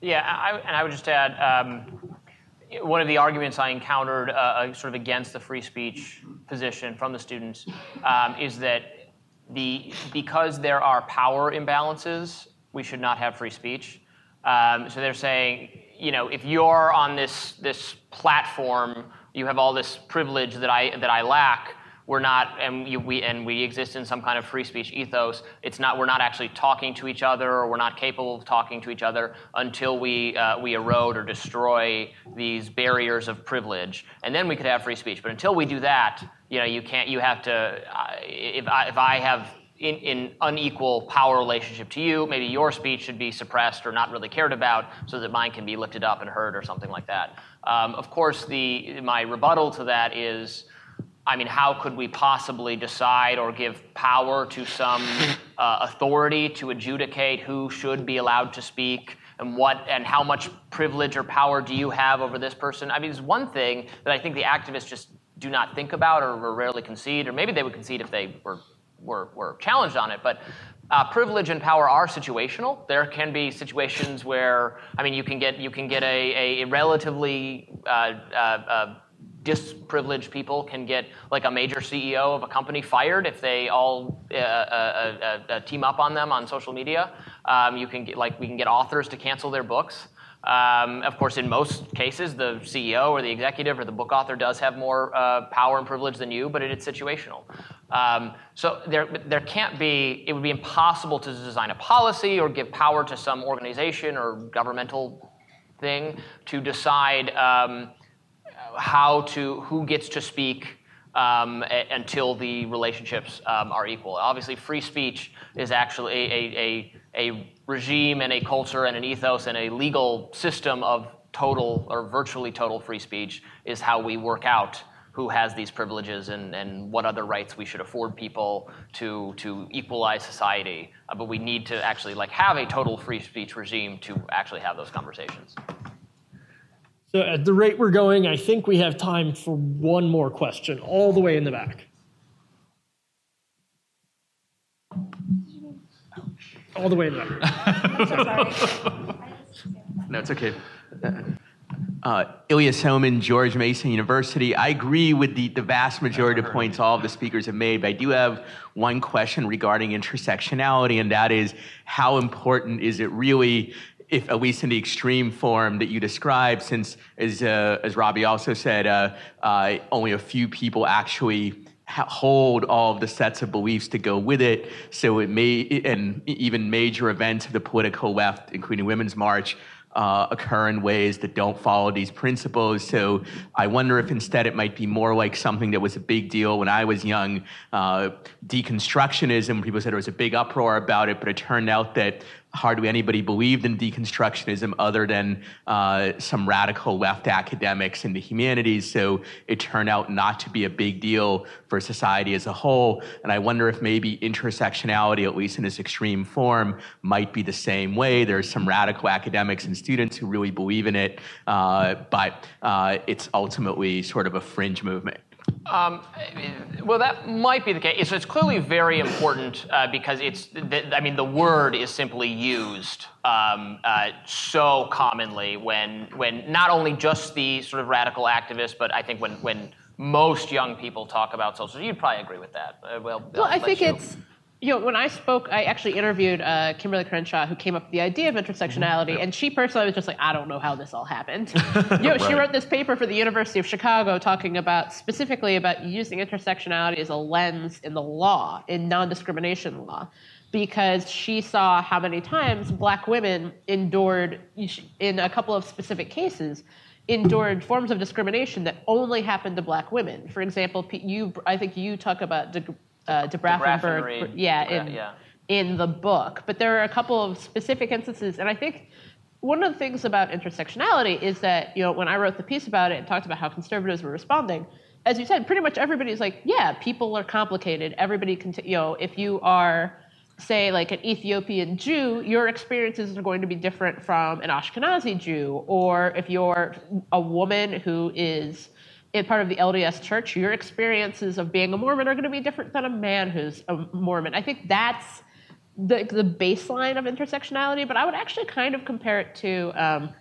Yeah, I, and I would just add um, one of the arguments I encountered uh, uh, sort of against the free speech position from the students um, is that the because there are power imbalances, we should not have free speech. Um, so they're saying, you know, if you're on this this platform, you have all this privilege that I that I lack we're not and we and we exist in some kind of free speech ethos it's not we're not actually talking to each other or we're not capable of talking to each other until we uh, we erode or destroy these barriers of privilege and then we could have free speech but until we do that you know you can't you have to uh, if, I, if I have in, in, unequal power relationship to you. Maybe your speech should be suppressed or not really cared about so that mine can be lifted up and heard or something like that. Um, of course, the, my rebuttal to that is I mean, how could we possibly decide or give power to some uh, authority to adjudicate who should be allowed to speak and what and how much privilege or power do you have over this person? I mean, there's one thing that I think the activists just do not think about or, or rarely concede, or maybe they would concede if they were were, were challenged on it, but uh, privilege and power are situational. There can be situations where, I mean, you can get you can get a, a relatively uh, uh, uh disprivileged people can get like a major CEO of a company fired if they all uh, uh, uh, uh, team up on them on social media. Um, you can get like we can get authors to cancel their books. Um, of course, in most cases, the CEO or the executive or the book author does have more uh, power and privilege than you, but it is situational. Um, so there, there can't be. It would be impossible to design a policy or give power to some organization or governmental thing to decide. How to who gets to speak um, a, until the relationships um, are equal. Obviously, free speech is actually a, a, a, regime and a culture and an ethos and a legal system of total or virtually total free speech is how we work out who has these privileges and, and what other rights we should afford people to, to equalize society. Uh, but we need to actually like have a total free speech regime to actually have those conversations. So at the rate we're going, I think we have time for one more question, all the way in the back. All the way in the back. no, it's okay. Uh, Ilya Somin, George Mason University. I agree with the, the vast majority of points all of the speakers have made, but I do have one question regarding intersectionality, and that is how important is it really if at least in the extreme form that you described, since as uh, as Robby also said, uh, uh, only a few people actually hold all of the sets of beliefs to go with it. So it may, and even major events of the political left, including Women's March, uh, occur in ways that don't follow these principles. So I wonder if instead it might be more like something that was a big deal when I was young. Uh, deconstructionism, people said there was a big uproar about it, but it turned out that hardly anybody believed in deconstructionism other than uh, some radical left academics in the humanities. So it turned out not to be a big deal for society as a whole. And I wonder if maybe intersectionality, at least in its extreme form, might be the same way. There's some radical academics and students who really believe in it, uh, but uh, it's ultimately sort of a fringe movement. Um, well, that might be the case. So it's clearly very important uh, because it's, I mean, the word is simply used um, uh, so commonly when, when not only just the sort of radical activists, but I think when, when most young people talk about social. You'd probably agree with that. Uh, well, Well, I think you- it's, you know, when I spoke, I actually interviewed uh, Kimberlé Crenshaw, who came up with the idea of intersectionality, and she personally was just like, I don't know how this all happened. you know, she wrote this paper for the University of Chicago talking about specifically about using intersectionality as a lens in the law, in non-discrimination law, because she saw how many times black women endured, in a couple of specific cases, endured forms of discrimination that only happened to black women. For example, you, I think you talk about De, uh, DeGraffenreid. yeah, in, yeah. in the book. But there are a couple of specific instances, and I think one of the things about intersectionality is that you know when I wrote the piece about it and talked about how conservatives were responding, as you said, pretty much everybody's like, yeah, people are complicated. Everybody can, t- you know, if you are say like an Ethiopian Jew, your experiences are going to be different from an Ashkenazi Jew, or if you're a woman who is in part of the LDS Church, your experiences of being a Mormon are going to be different than a man who's a Mormon. I think that's the, the baseline of intersectionality, but I would actually kind of compare it to um,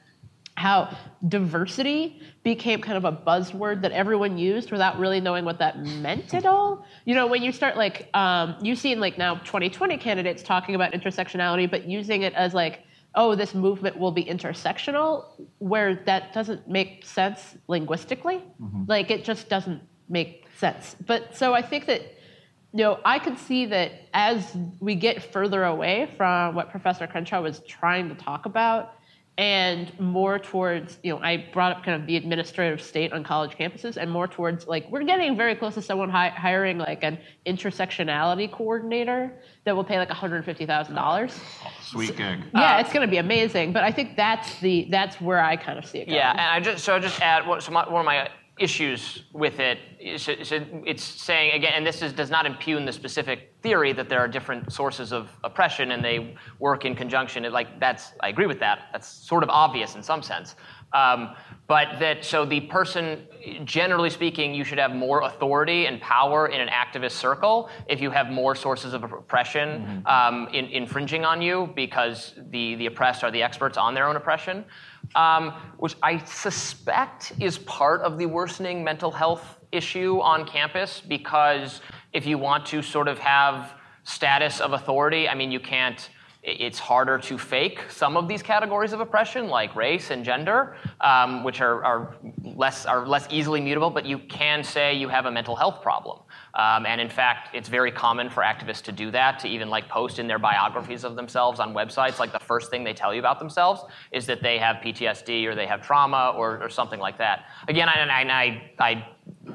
how diversity became kind of a buzzword that everyone used without really knowing what that meant at all. You know, when you start like, um, you've seen like now 2020 candidates talking about intersectionality, but using it as like, oh, this movement will be intersectional, where that doesn't make sense linguistically. Mm-hmm. Like, it just doesn't make sense. But so I think that you know, I could see that as we get further away from what Professor Crenshaw was trying to talk about and more towards, you know, I brought up kind of the administrative state on college campuses and more towards like, we're getting very close to someone hi- hiring like an intersectionality coordinator that will pay like $150,000. Sweet gig. Yeah, it's going to be amazing. But I think that's the, that's where I kind of see it going. Yeah, and I just so I just add what, so my, one of my issues with it is it- it's saying again, and this is, does not impugn the specific theory that there are different sources of oppression and they work in conjunction. It, like that's I agree with that. That's sort of obvious in some sense. Um, but that so the person, generally speaking, you should have more authority and power in an activist circle if you have more sources of oppression um, in, infringing on you because the the oppressed are the experts on their own oppression um, which I suspect is part of the worsening mental health issue on campus because if you want to sort of have status of authority, I mean, you can't. It's harder to fake some of these categories of oppression, like race and gender, um, which are, are less are less easily mutable. But you can say you have a mental health problem, um, and in fact, it's very common for activists to do that, to even like post in their biographies of themselves on websites. Like the first thing they tell you about themselves is that they have PTSD or they have trauma or, or something like that. Again, I, I, I, I,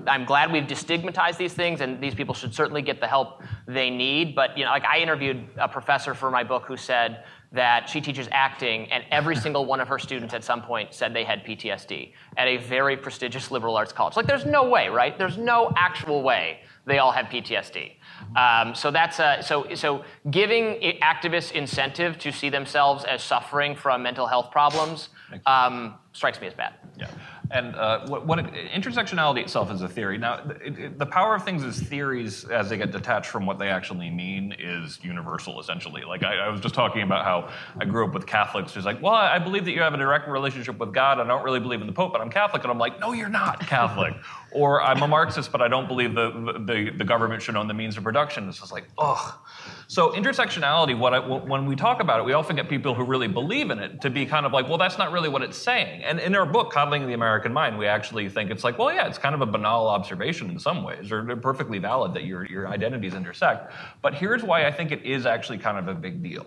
I'm glad we've destigmatized these things, and these people should certainly get the help they need. But you know, like I interviewed a professor for my book who said that she teaches acting, and every single one of her students at some point said they had PTSD at a very prestigious liberal arts college. Like, there's no way, right? There's no actual way they all have PTSD. Um, so that's a, so so giving activists incentive to see themselves as suffering from mental health problems um, strikes me as bad. Yeah. And uh, what, what it, intersectionality itself is a theory. Now, it, it, the power of things as theories, as they get detached from what they actually mean, is universal, essentially. Like, I, I was just talking about how I grew up with Catholics who's like, well, I believe that you have a direct relationship with God. I don't really believe in the Pope, but I'm Catholic. And I'm like, no, you're not Catholic. or I'm a Marxist, but I don't believe the, the, the government should own the means of production. It's just like, ugh. So intersectionality, what I, when we talk about it, we often get people who really believe in it to be kind of like, well, that's not really what it's saying. And in our book, Coddling the American Mind, we actually think it's like, well, yeah, it's kind of a banal observation in some ways, or perfectly valid that your, your identities intersect. But here's why I think it is actually kind of a big deal.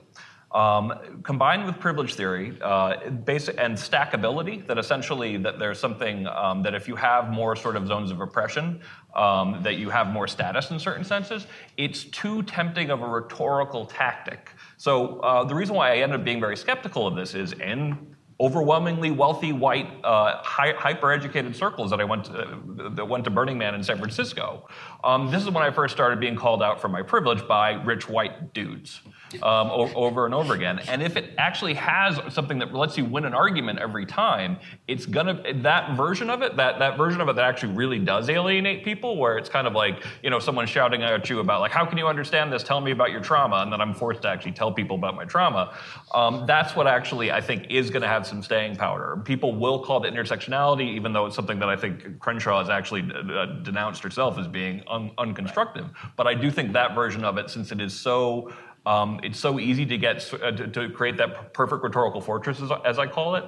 Um, combined with privilege theory uh, basic, and stackability, that essentially that there's something um, that if you have more sort of zones of oppression, um, that you have more status in certain senses, it's too tempting of a rhetorical tactic. So uh, the reason why I ended up being very skeptical of this is in overwhelmingly wealthy white uh, hy- hyper-educated circles that I went to, that went to Burning Man in San Francisco. Um, this is when I first started being called out for my privilege by rich white dudes. Um, over and over again. And if it actually has something that lets you win an argument every time, it's gonna that version of it, that that version of it that actually really does alienate people, where it's kind of like you know someone shouting at you about like how can you understand this? Tell me about your trauma, and then I'm forced to actually tell people about my trauma. Um, that's what actually I think is going to have some staying power. People will call it intersectionality, even though it's something that I think Crenshaw has actually uh, denounced herself as being un- unconstructive. But I do think that version of it, since it is so um, it's so easy to get uh, to, to create that perfect rhetorical fortress, as, as I call it.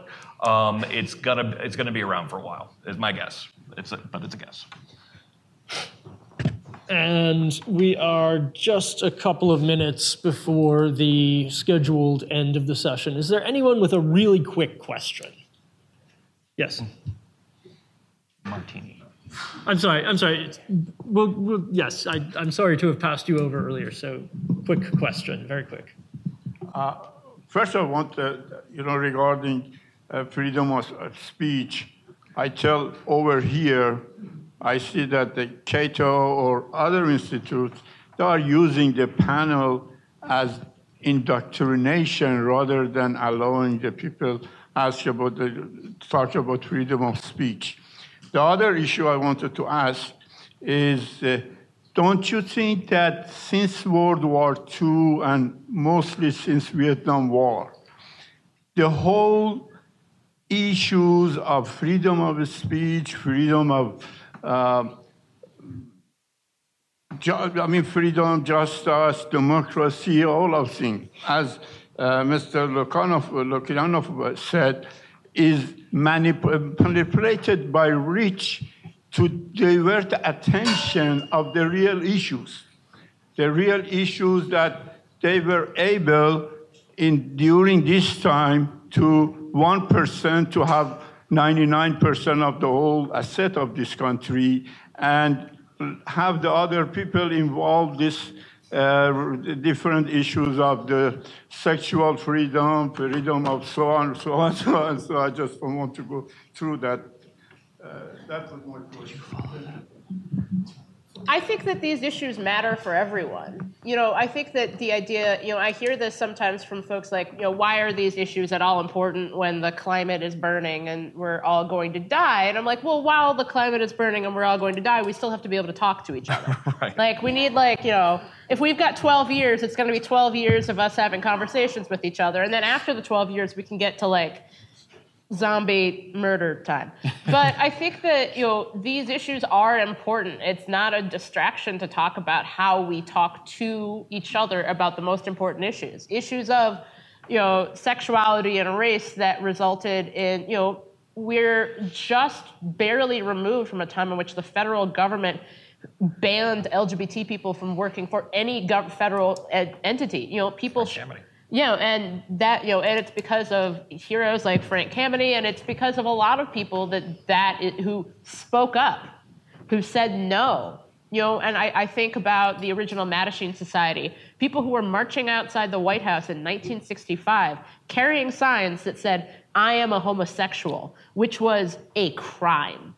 Um, it's gonna it's gonna be around for a while, is my guess. It's a, but it's a guess. And we are just a couple of minutes before the scheduled end of the session. Is there anyone with a really quick question? Yes. Martini. I'm sorry. I'm sorry. Well, well, yes, I, I'm sorry to have passed you over earlier. So, quick question, very quick. First, I want, uh, you know, regarding uh, freedom of uh, speech, I tell over here, I see that the Cato or other institutes, they are using the panel as indoctrination rather than allowing the people ask about the, talk about freedom of speech. The other issue I wanted to ask is, uh, don't you think that since World War II and mostly since Vietnam War, the whole issues of freedom of speech, freedom of, uh, I mean, freedom, justice, democracy, all of things, as uh, Mr. Lokanov, Lokianov said, is manip- manipulated by rich to divert attention of the real issues. The real issues that they were able in during this time to 1% to have 99% of the whole asset of this country and have the other people involved this uh, different issues of the sexual freedom, freedom of so on, so on, so on. So I just don't want to go through that. Uh, that was my question. I think that these issues matter for everyone. You know, I think that the idea, you know, I hear this sometimes from folks like, you know, why are these issues at all important when the climate is burning and we're all going to die? And I'm like, well, while the climate is burning and we're all going to die, we still have to be able to talk to each other. Right. Like, we need, like, you know, if we've got 12 years, it's going to be 12 years of us having conversations with each other. And then after the 12 years, we can get to, like, zombie murder time. But I think that you know these issues are important. It's not a distraction to talk about how we talk to each other about the most important issues. Issues of you know sexuality and race that resulted in you know we're just barely removed from a time in which the federal government banned LGBT people from working for any gov- federal ed- entity. You know, people. Yeah, and that you know, and it's because of heroes like Frank Kameny, and it's because of a lot of people that that i who spoke up, who said no. You know, and I, I think about the original Mattachine Society, people who were marching outside the White House in 1965, carrying signs that said, "I am a homosexual," which was a crime.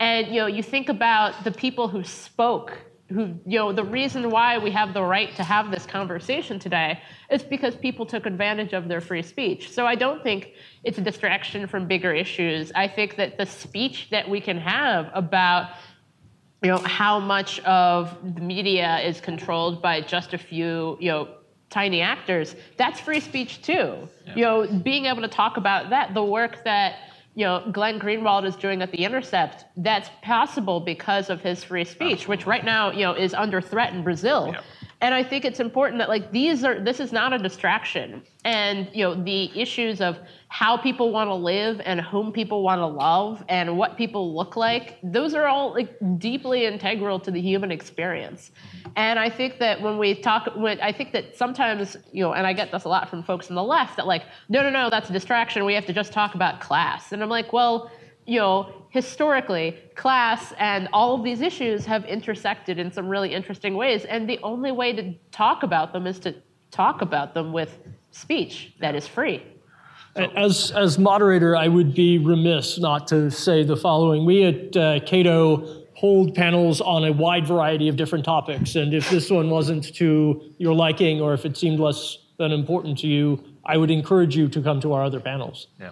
And you know, you think about the people who spoke, who you know, the reason why we have the right to have this conversation today is because people took advantage of their free speech. So I don't think it's a distraction from bigger issues. I think that the speech that we can have about you know how much of the media is controlled by just a few you know tiny actors that's free speech too you know being able to talk about that the work that you know glenn greenwald is doing at the intercept that's possible because of his free speech ah. which right now you know is under threat in brazil and i think it's important that like these are this is not a distraction. And you know the issues of how people want to live and whom people want to love and what people look like those are all like deeply integral to the human experience. And i think that when we talk when i think that sometimes you know and i get this a lot from folks on the left that like no no no that's a distraction. We have to just talk about class. And i'm like well you know historically class and all of these issues have intersected in some really interesting ways and the only way to talk about them is to talk about them with speech that is free As, as moderator, I would be remiss not to say the following. We at uh, Cato hold panels on a wide variety of different topics, and if this one wasn't to your liking or if it seemed less than important to you, I would encourage you to come to our other panels. Yeah.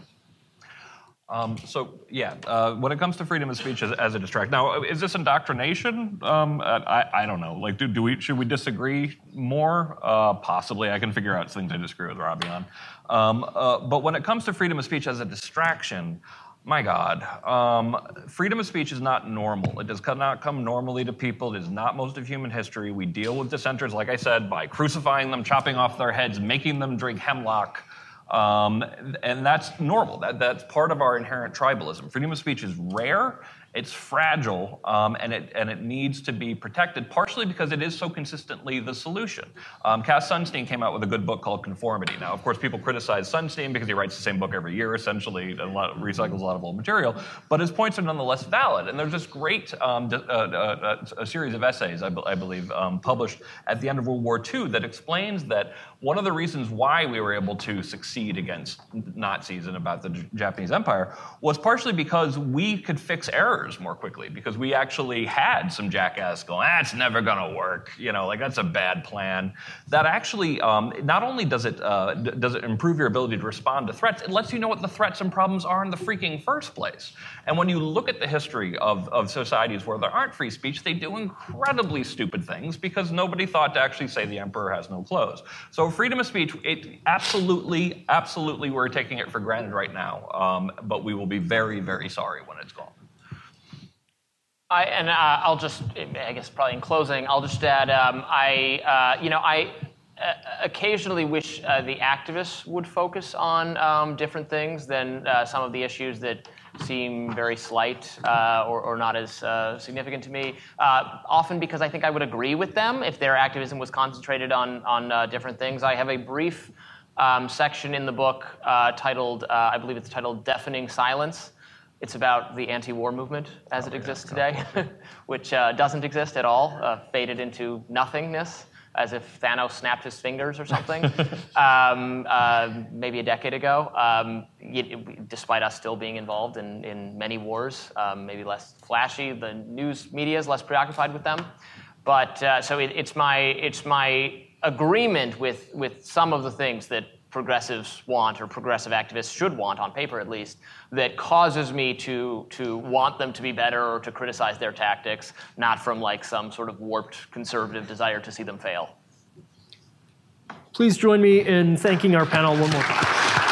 Um, so yeah, uh, when it comes to freedom of speech as, as a distract, now is this indoctrination? Um, I, I don't know. Like, do, do we should we disagree more? Uh, possibly. I can figure out things I disagree with Robby on. Um, uh, but when it comes to freedom of speech as a distraction, my God, um, freedom of speech is not normal. It does not come normally to people. It is not most of human history. We deal with dissenters, like I said, by crucifying them, chopping off their heads, making them drink hemlock. Um, and that's normal. That, that's part of our inherent tribalism. Freedom of speech is rare, it's fragile, um, and, it, and it needs to be protected, partially because it is so consistently the solution. Um, Cass Sunstein came out with a good book called Conformity. Now, of course, people criticize Sunstein because he writes the same book every year, essentially, and a lot, recycles a lot of old material, but his points are nonetheless valid. And there's this great um, uh, uh, a series of essays, I, I believe, um, published at the end of World War II that explains that one of the reasons why we were able to succeed against Nazis and about the Japanese Empire was partially because we could fix errors more quickly, because we actually had some jackass going, that's ah, never going to work, you know, like that's a bad plan. That actually, um, not only does it, uh, d- does it improve your ability to respond to threats, it lets you know what the threats and problems are in the freaking first place. And when you look at the history of, of societies where there aren't free speech, they do incredibly stupid things because nobody thought to actually say the emperor has no clothes. So freedom of speech, it absolutely, absolutely, we're taking it for granted right now. Um, but we will be very, very sorry when it's gone. I, and uh, I'll just, I guess, probably in closing, I'll just add, um, I, uh, you know, I uh, occasionally wish uh, the activists would focus on um, different things than uh, some of the issues that seem very slight uh, or, or, not as significant to me. Often because I think I would agree with them if their activism was concentrated on, on different things. I have a brief um, section in the book titled, I believe it's titled Deafening Silence. It's about the anti war movement as oh, it exists yeah, today, which doesn't exist at all, faded into nothingness as if Thanos snapped his fingers or something, um, uh, maybe a decade ago, um, despite us still being involved in, in many wars, um, maybe less flashy. The news media is less preoccupied with them. But uh, so it, it's, my, it's my agreement with, with some of the things that progressives want or progressive activists should want on paper at least that causes me to to want them to be better or to criticize their tactics not from like some sort of warped conservative desire to see them fail. Please join me in thanking our panel one more time